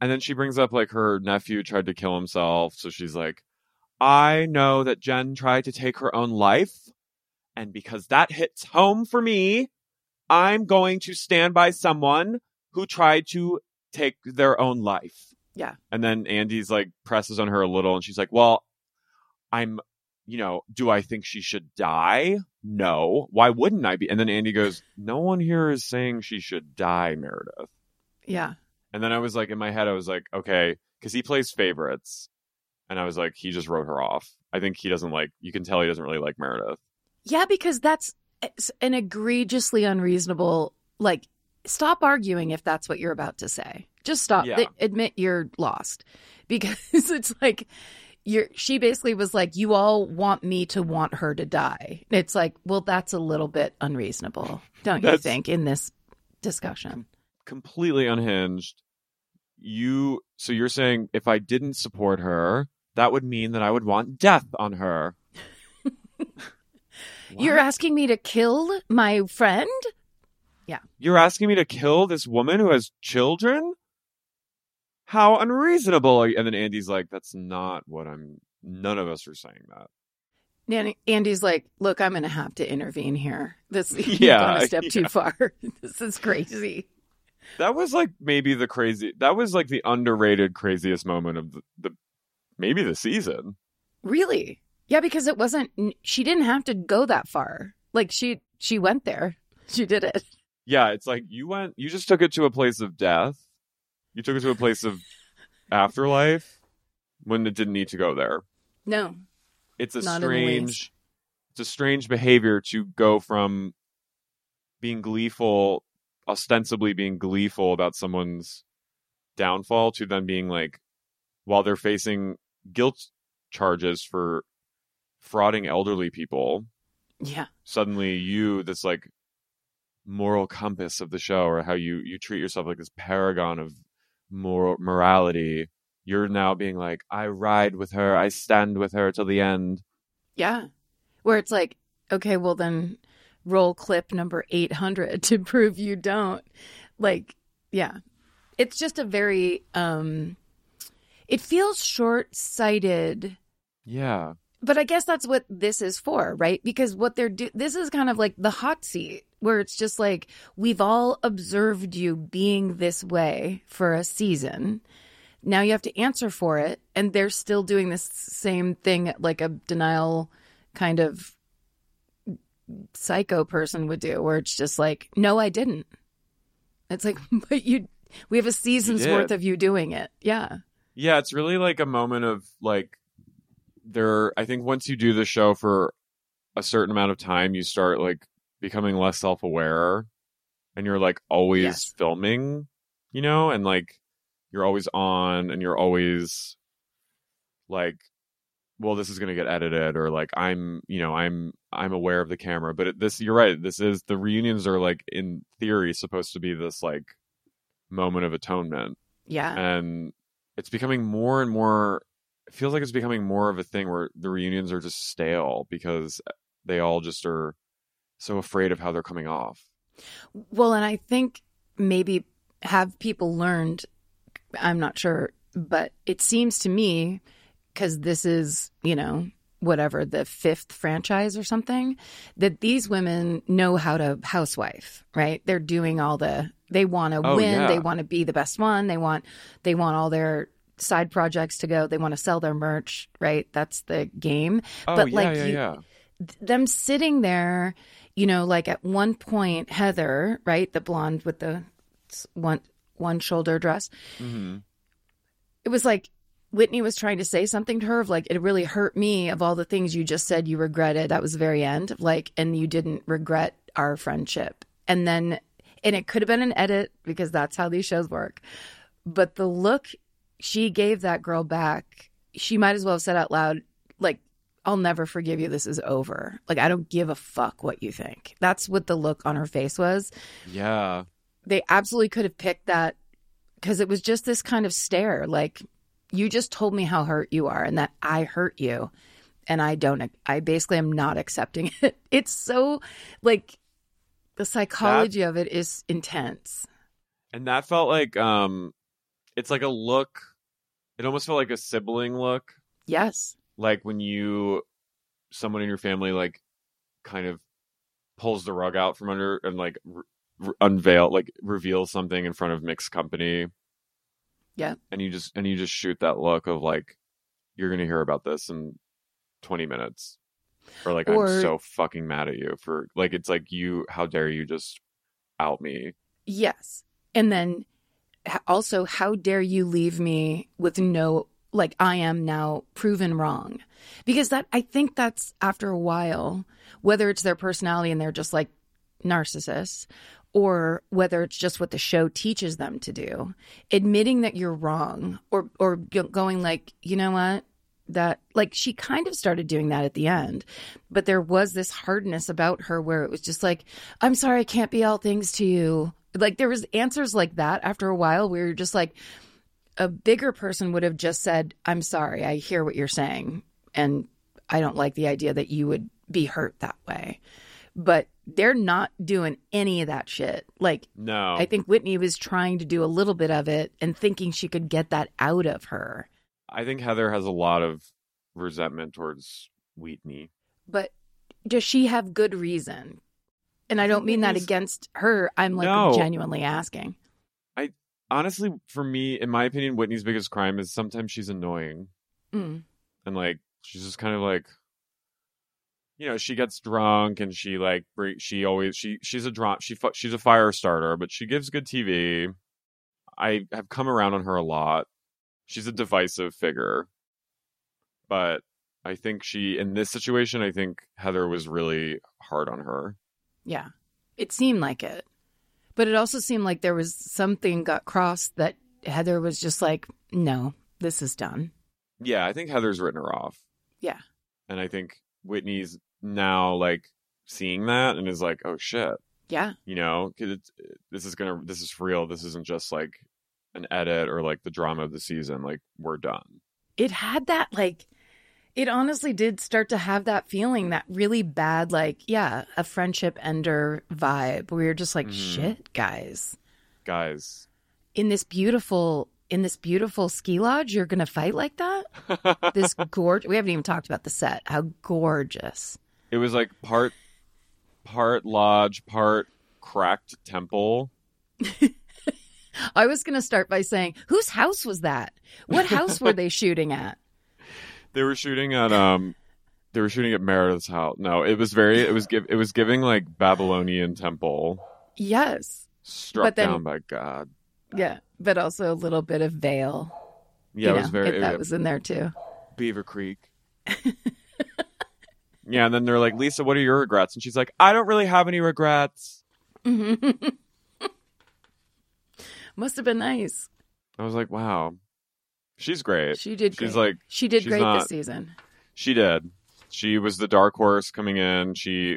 and then she brings up like her nephew tried to kill himself. So she's like, I know that Jen tried to take her own life. And because that hits home for me, I'm going to stand by someone who tried to take their own life. Yeah. And then Andy's like presses on her a little and she's like, Well, I'm, you know, do I think she should die? No. Why wouldn't I be? And then Andy goes, No one here is saying she should die, Meredith. Yeah. And then I was like, in my head, I was like, okay, because he plays favorites. And I was like, he just wrote her off. I think he doesn't like, you can tell he doesn't really like Meredith. Yeah, because that's an egregiously unreasonable. Like, stop arguing if that's what you're about to say. Just stop. Yeah. Admit you're lost, [laughs] because it's like you're. She basically was like, "You all want me to want her to die." It's like, well, that's a little bit unreasonable, don't you think? In this discussion, Completely unhinged. You, so you're saying if I didn't support her, that would mean that I would want death on her. [laughs] you're asking me to kill my friend. Yeah. You're asking me to kill this woman who has children? How unreasonable? And then Andy's like, that's not what I'm, none of us are saying that. Andy's like, look, I'm going to have to intervene here. This [laughs] [laughs] you've Yeah, gone a step too far. [laughs] this is crazy. That was like maybe the crazy, that was like the underrated craziest moment of the, the maybe the season. Really? Yeah, because it wasn't. She didn't have to go that far. Like she, she went there. She did it. Yeah, it's like you went, you just took it to a place of death. You took it to a place of afterlife when it didn't need to go there. No. It's a Not in the least. strange, it's a strange behavior to go from being gleeful, ostensibly being gleeful about someone's downfall, to then being like, while they're facing guilt charges for frauding elderly people, Yeah. suddenly you this like moral compass of the show or how you you treat yourself like this paragon of moral morality you're now being like i ride with her i stand with her till the end Yeah. Where it's like, okay, well then, roll clip number eight hundred [laughs] to prove you don't. Like, yeah. It's just a very. um It feels short sighted. yeah but I guess that's what this is for, right? Because what they're do this is kind of like the hot seat where it's just like we've all observed you being this way for a season. Now you have to answer for it and they're still doing this same thing like a denial kind of psycho person would do where it's just like no I didn't. It's like [laughs] but you we have a season's worth of you doing it. Yeah. yeah it's really like a moment of like there i think once you do the show for a certain amount of time you start like becoming less self-aware and you're like always Yes. filming you know and like you're always on and you're always like well this is going to get edited or like i'm you know i'm i'm aware of the camera but it, this you're right this is the reunions are like in theory supposed to be this like moment of atonement Yeah. and it's becoming more and more it feels like it's becoming more of a thing where the reunions are just stale because uh, they all just are so afraid of how they're coming off Well, and I think maybe have people learned, I'm not sure, but it seems to me, because this is, you know, whatever, the fifth franchise or something, that these women know how to housewife, right? They're doing all the, they want to Oh, win, yeah. they want to be the best one, they want, they want all their side projects to go, they want to sell their merch, right? That's the game. oh but yeah like yeah you, yeah them sitting there, you know, like at one point, Heather, right, the blonde with the one one shoulder dress, hmm it was like Whitney was trying to say something to her of like it really hurt me of all the things you just said you regretted. That was the very end, like, and you didn't regret our friendship, and then and it could have been an edit because that's how these shows work, but the look she gave that girl back, she might as well have said out loud, like, I'll never forgive you. This is over. Like, I don't give a fuck what you think. That's what the look on her face was. yeah They absolutely could have picked that because it was just this kind of stare. Like, you just told me how hurt you are and that I hurt you. And I don't, I basically am not accepting [laughs] it. It's so, like, the psychology of it is intense. and that felt like um it's like a look it almost felt like a sibling look Yes. like when you someone in your family like kind of pulls the rug out from under and like r- r- unveil like reveal something in front of mixed company Yeah. and you just and you just shoot that look of like you're gonna hear about this in 20 minutes or like Or- i'm so fucking mad at you for like it's like you how dare you just out me Yes. And then also, how dare you leave me with no, like, I am now proven wrong? Because that, I think that's after a while, whether it's their personality and they're just like narcissists, or whether it's just what the show teaches them to do, admitting that you're wrong or, or going like, you know what? That, like, she kind of started doing that at the end, but there was this hardness about her where it was just like, I'm sorry, I can't be all things to you. Like there was answers like that after a while where you're just like a bigger person would have just said, I'm sorry, I hear what you're saying. And I don't like the idea that you would be hurt that way. But they're not doing any of that shit. Like no I think Whitney was trying to do a little bit of it and thinking she could get that out of her. i think heather has a lot of resentment towards Whitney But does she have good reason? And I don't mean that against her. I'm like No. genuinely asking. I honestly for me in my opinion whitney's biggest crime is sometimes she's annoying Mm. and like she's just kind of like you know she gets drunk and she like she always she she's a drunk she she's a fire starter but she gives good tv i have come around on her a lot she's a divisive figure but i think she in this situation i think heather was really hard on her Yeah. It seemed like it. But it also seemed like there was something got crossed that Heather was just like, no, this is done. yeah i think heather's written her off Yeah. and i think whitney's now like seeing that and is like oh shit Yeah. you know this is gonna this is real this isn't just like an edit or like the drama of the season like we're done It had that, like, it honestly did start to have that feeling, that really bad, like, yeah, a friendship ender vibe We you're just like, Mhm. shit, guys. guys In this beautiful, in this beautiful ski lodge, you're going to fight like that? [laughs] This gorge. We haven't even talked about the set. How gorgeous. it was like part part lodge part cracked temple [laughs] I was going to start by saying, whose house was that? What house were [laughs] they shooting at? They were shooting at um they were shooting at meredith's house no it was very it was [gasps] give it was giving like babylonian temple Yes. struck then- down by god Yeah. But also a little bit of veil. yeah it was know, very if that it- was in there too. beaver creek [laughs] yeah and then they're like lisa what are your regrets and she's like i don't really have any regrets [laughs] Must have been nice. I was like, wow, she's great. She did She's great. like, She did great not- this season. She did. She was the dark horse coming in. She,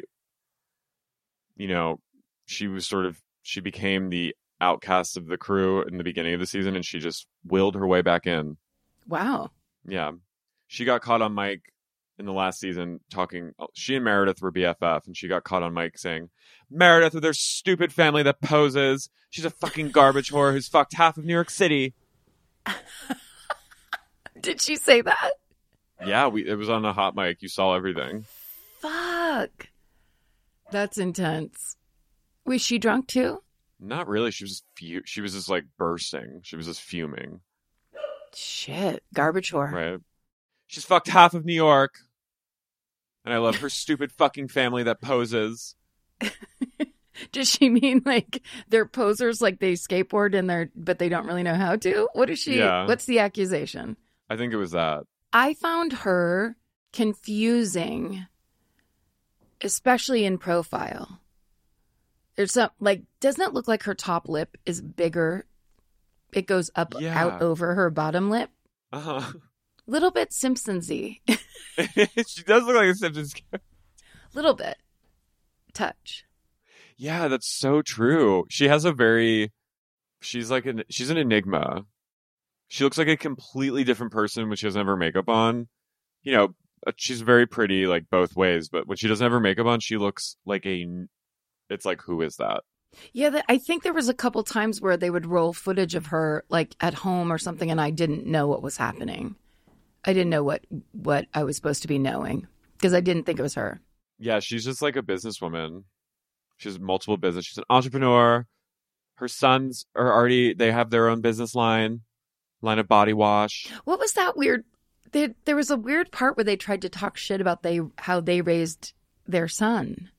you know, she was sort of, she became the outcast of the crew in the beginning of the season and she just willed her way back in. Wow. Yeah. She got caught on mic in the last season talking. Oh, she and Meredith were BFF and she got caught on mic saying, Meredith with her stupid family that poses. She's a fucking garbage whore who's fucked half of New York City. [laughs] Did she say that? Yeah, we it was on a hot mic. You saw everything. Fuck. That's intense. Was she drunk too? Not really. She was just fu- she was just like bursting. She was just fuming. Shit. Garbage whore. Right. She's fucked half of New York. And I love her stupid fucking family that poses. [laughs] Does she mean like they're posers, like they skateboard and they're, but they don't really know how to? What is she? Yeah. What's the accusation? I think it was that. I found her confusing, especially in profile. There's some like, doesn't it look like her top lip is bigger? It goes up Yeah. out over her bottom lip. Uh-huh. [laughs] Little bit Simpsonsy, [laughs] she does look like a Simpsons character. little bit touch. Yeah, that's so true. She has a very she's like an she's an enigma. She looks like a completely different person when she doesn't have her makeup on. You know, uh, she's very pretty like both ways, but when she doesn't have her makeup on, she looks like a it's like who is that? Yeah, I think there was a couple times where they would roll footage of her like at home or something, and I didn't know what was happening. I didn't know what what I was supposed to be knowing because I didn't think it was her. Yeah, she's just like a businesswoman. She has multiple business. She's an entrepreneur. Her sons are already they have their own business line, line of body wash. What was that weird? There, there was a weird part where they tried to talk shit about they how they raised their son,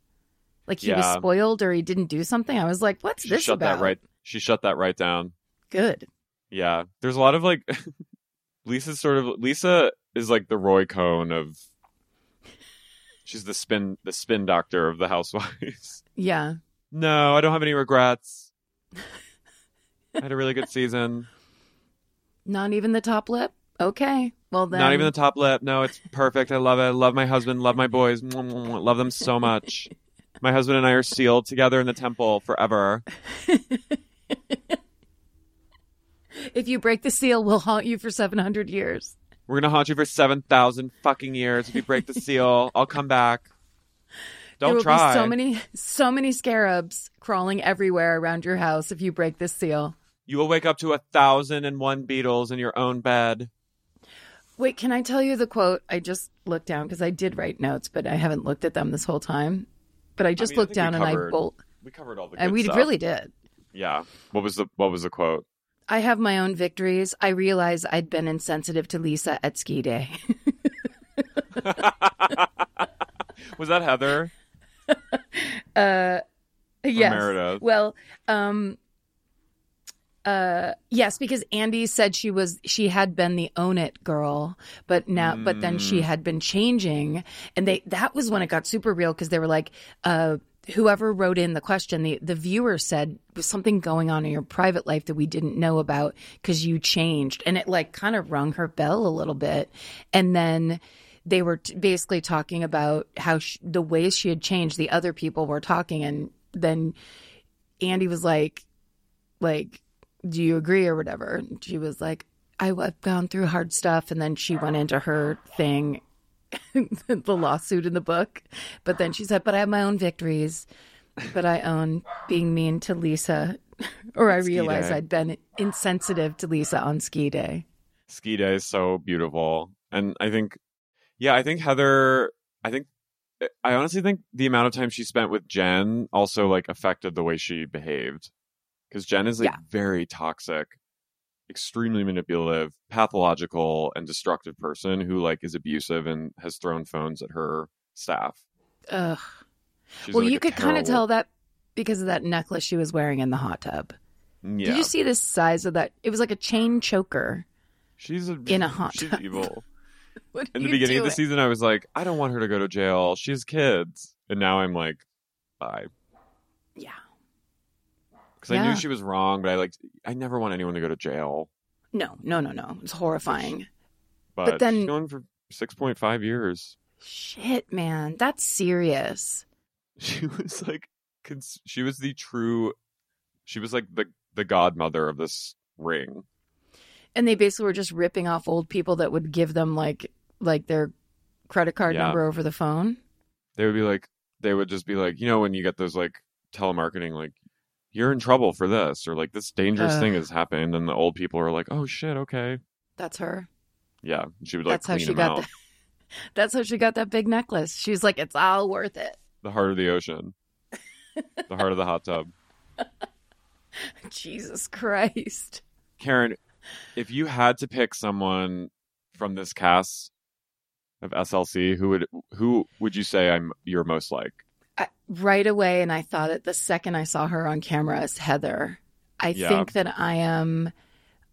like he was spoiled or he didn't do something. I was like, "What's She this shut about?" that right. She shut that right down. Good. Yeah. There's a lot of like [laughs] Lisa's sort of Lisa is like the Roy Cohn of She's the spin the spin doctor of the housewives. [laughs] Yeah. no, I don't have any regrets. I had a really good season. Not even the top lip. Okay. Well then. Not even the top lip. No, it's perfect. I love it. I love my husband. Love my boys. Love them so much. [laughs] My husband and I are sealed together in the temple forever. [laughs] If you break the seal, we'll haunt you for seven hundred years. We're gonna haunt you for seven thousand fucking years. If you break the seal, [laughs] I'll come back. Don't will try. so many, so many scarabs crawling everywhere around your house if you break this seal. You will wake up to a thousand and one beetles in your own bed. Wait, can I tell you the quote? I just looked down because I did write notes, but I haven't looked at them this whole time. But I just mean, looked think down we and I bolt. We covered all the. And we stuff. really did. Yeah. What was the What was the quote? I have my own victories. I realize I'd been insensitive to Lisa at ski day. [laughs] Was that Heather? [laughs] uh, yes. Meredith? Well, um, uh, yes, because Andy said she was she had been the own it girl, but now, but then Mm. she had been changing, and they that was when it got super real because they were like, uh. Whoever wrote in the question, the, the viewer said was something going on in your private life that we didn't know about because you changed, and it like kind of rung her bell a little bit. And then they were t- basically talking about how sh- the ways she had changed. The other people were talking, and then Andy was like, like, do you agree or whatever? And she was like, I, I've gone through hard stuff. And then she went into her thing, [laughs] the lawsuit in the book. But then she said, but I have my own victories. But I own being mean to Lisa, [laughs] or I realized. I'd been insensitive to Lisa on ski day. Ski Day is so beautiful. And I think, yeah, I think Heather, I think, I honestly think the amount of time she spent with Jen also like affected the way she behaved. Because Jen is like Yeah. very toxic, extremely manipulative, pathological, and destructive person who like is abusive and has thrown phones at her staff. Ugh. She's, well, like, you could kind of tell that because of that necklace she was wearing in the hot tub. Yeah. Did you see the size of that? It was like a chain choker. She's a, in a hot She's tub? evil. [laughs] In the beginning of the season, I was like, I don't want her to go to jail. She has kids. And now I'm like, bye. Yeah. Because I knew she was wrong, but I like, I never want anyone to go to jail. No, no, no, no. It's horrifying. But, But then- she's going for 6.5 years. Shit, man. That's serious. She [laughs] was like, cons- she was the true, she was like the, the godmother of this ring. And they basically were just ripping off old people that would give them like like their credit card Yeah. number over the phone. They would be like, they would just be like, you know, when you get those like telemarketing, like, you're in trouble for this, or like this dangerous Ugh. thing has happened. And the old people are like, oh shit, okay. That's her. Yeah. She would like That's how she got out. the, [laughs] That's how she got that big necklace. She's like, it's all worth it. the heart of the ocean, [laughs] the heart of the hot tub. Jesus Christ. Karen, if you had to pick someone from this cast of SLC, who would who would you say I'm you're most like? Right away, and I thought it the second I saw her on camera as Heather. I Yeah. think that I am.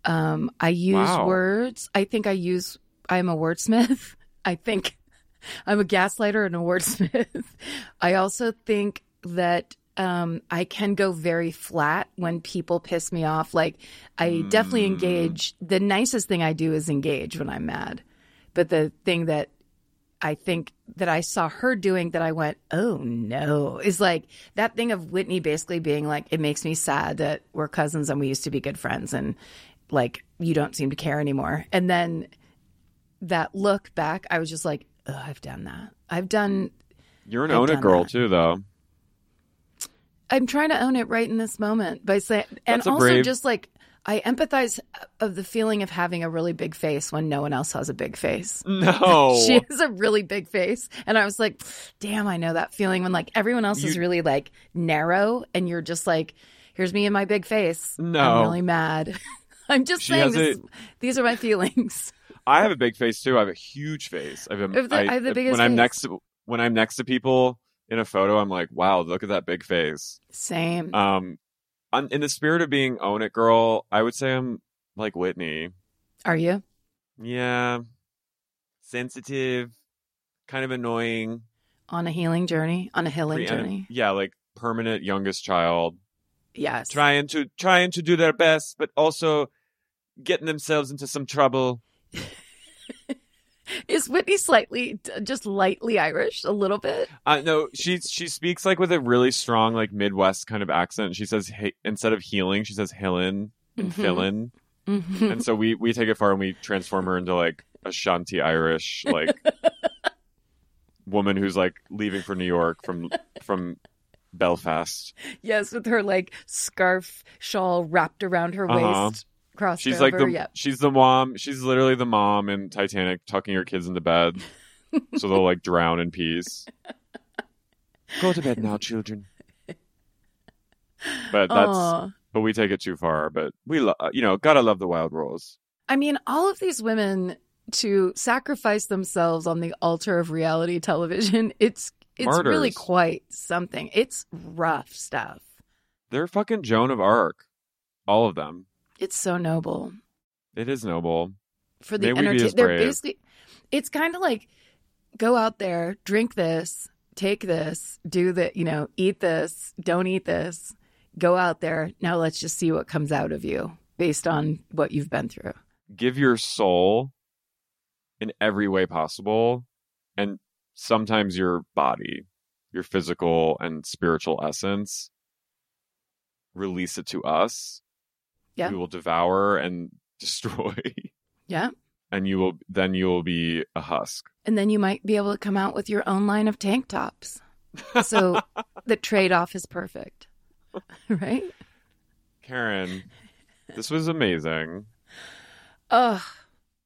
Um, I use Wow. words. I think I use. I'm a wordsmith. [laughs] I think [laughs] I'm a gaslighter and a wordsmith. [laughs] I also think that um, I can go very flat when people piss me off. Like I definitely Mm. engage. The nicest thing I do is engage when I'm mad. But the thing that I think that I saw her doing that I went, oh no, is like that thing of Whitney basically being like, it makes me sad that we're cousins and we used to be good friends and like you don't seem to care anymore. And then that look back, I was just like, oh, I've done that. I've done, You're an I've own it girl that. too, though. I'm trying to own it right in this moment by saying, and also brave- just like, I empathize of the feeling of having a really big face when no one else has a big face. No. [laughs] She has a really big face. And I was like, damn, I know that feeling when like everyone else is really like narrow and you're just like, here's me in my big face. No. I'm really mad. [laughs] I'm just She saying this, a- these are my feelings. [laughs] I have a big face too. I have a huge face. I have, a, I have the- I have the biggest when I'm face. next to when I'm next to people in a photo, I'm like, wow, look at that big face. Same. Um, on, in the spirit of being own it girl, I would say I'm like Whitney. Are you? Yeah, sensitive, kind of annoying. On a healing journey? On a healing Pre- journey? Yeah, like permanent youngest child, Yes. trying to trying to do their best, but also getting themselves into some trouble. [laughs] Is Whitney slightly, just lightly Irish, a little bit? Uh, no, she she speaks like with a really strong like Midwest kind of accent. She says he, instead of healing, she says hillin and Mhm. fillin, Mhm. and so we we take it far and we transform her into like a Shanti Irish like [laughs] woman who's like leaving for New York from from Belfast. Yes, with her like scarf shawl wrapped around her Uh-huh. waist, crossed She's over. like the yeah. she's the mom. She's literally the mom in Titanic, tucking her kids into bed so they'll like drown in peace. [laughs] Go to bed now, children. But that's Aw. but we take it too far. But we, lo- uh, you know, gotta love the Wild Rose. I mean, all of these women to sacrifice themselves on the altar of reality television, [laughs] it's it's really quite something. It's rough stuff. They're fucking Joan of Arc, all of them. It's so noble It is noble. for the entertainment. They're basically, it's kind of like go out there, drink this, take this, do the, you know, eat this, don't eat this, go out there. Now let's just see what comes out of you based on what you've been through. Give your soul in every way possible, and sometimes your body, your physical and spiritual essence. Release it to us. Yeah. We will devour and [laughs] destroy, Yeah. and you will then you will be a husk. And then you might be able to come out with your own line of tank tops. So [laughs] the trade off is perfect. [laughs] Right? Karen, this was amazing. Ugh.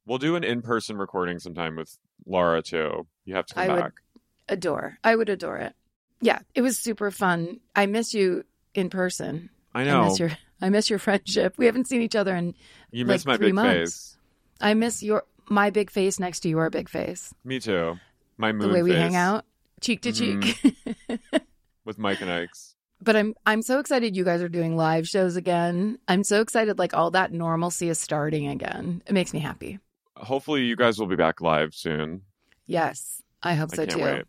We'll do an in-person recording sometime with Laura too. You have to come I would back. adore. I would adore it. Yeah, it was super fun. I miss you in person. I I know. miss your I miss your friendship. We haven't seen each other in you like miss my three big months. face. I miss your my big face next to your big face. Me too. My moon the way we face hang out, cheek to cheek. Mm-hmm. [laughs] with Mike and Ike's. but I'm I'm so excited you guys are doing live shows again. I'm so excited like all that normalcy is starting again. It makes me happy. Hopefully, you guys will be back live soon. Yes. I hope I so too. wait.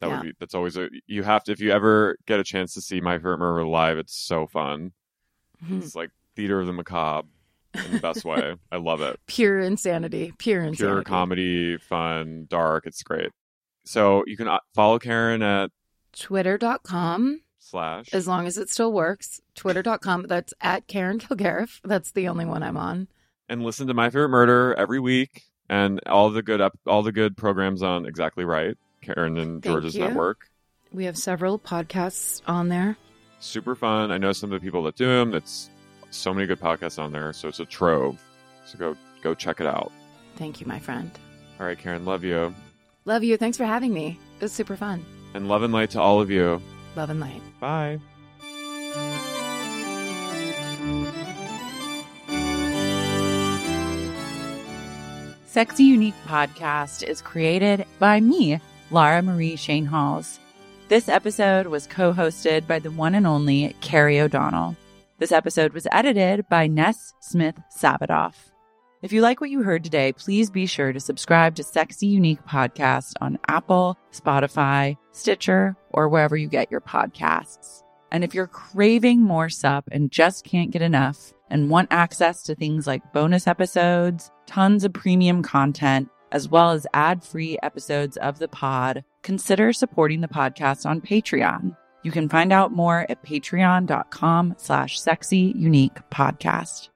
That Yeah. would be. That's always a. You have to if you ever get a chance to see My Murder live. It's so fun. Mhm. It's like theater of the macabre in the best way. I love it. [laughs] Pure insanity. Pure insanity. Pure comedy, fun, dark. It's great. So you can uh, follow Karen at Twitter.com, slash. as long as it still works. Twitter.com. That's at Karen Kilgariff. That's the only one I'm on. and listen to My Favorite Murder every week and all the good up all the good programs on Exactly Right, Karen and Thank George's you. network. We have several podcasts on there. Super fun. I know some of the people that do them. It's so many good podcasts on there. So it's a trove. So go go check it out. Thank you, my friend. All right, Karen, love you. Love you. Thanks for having me. It was super fun. And love and light to all of you. Love and light. Bye. Sexy Unique podcast is created by me, Lara Marie Shane Halls. This episode was co hosted by the one and only Carrie O'Donnell. This episode was edited by Ness Smith Sabadoff. If you like what you heard today, please be sure to subscribe to Sexy Unique Podcast on Apple, Spotify, Stitcher, or wherever you get your podcasts. And if you're craving more sup and just can't get enough and want access to things like bonus episodes, tons of premium content, as well as ad-free episodes of the pod, consider supporting the podcast on Patreon. You can find out more at patreon.com slash sexy unique podcast.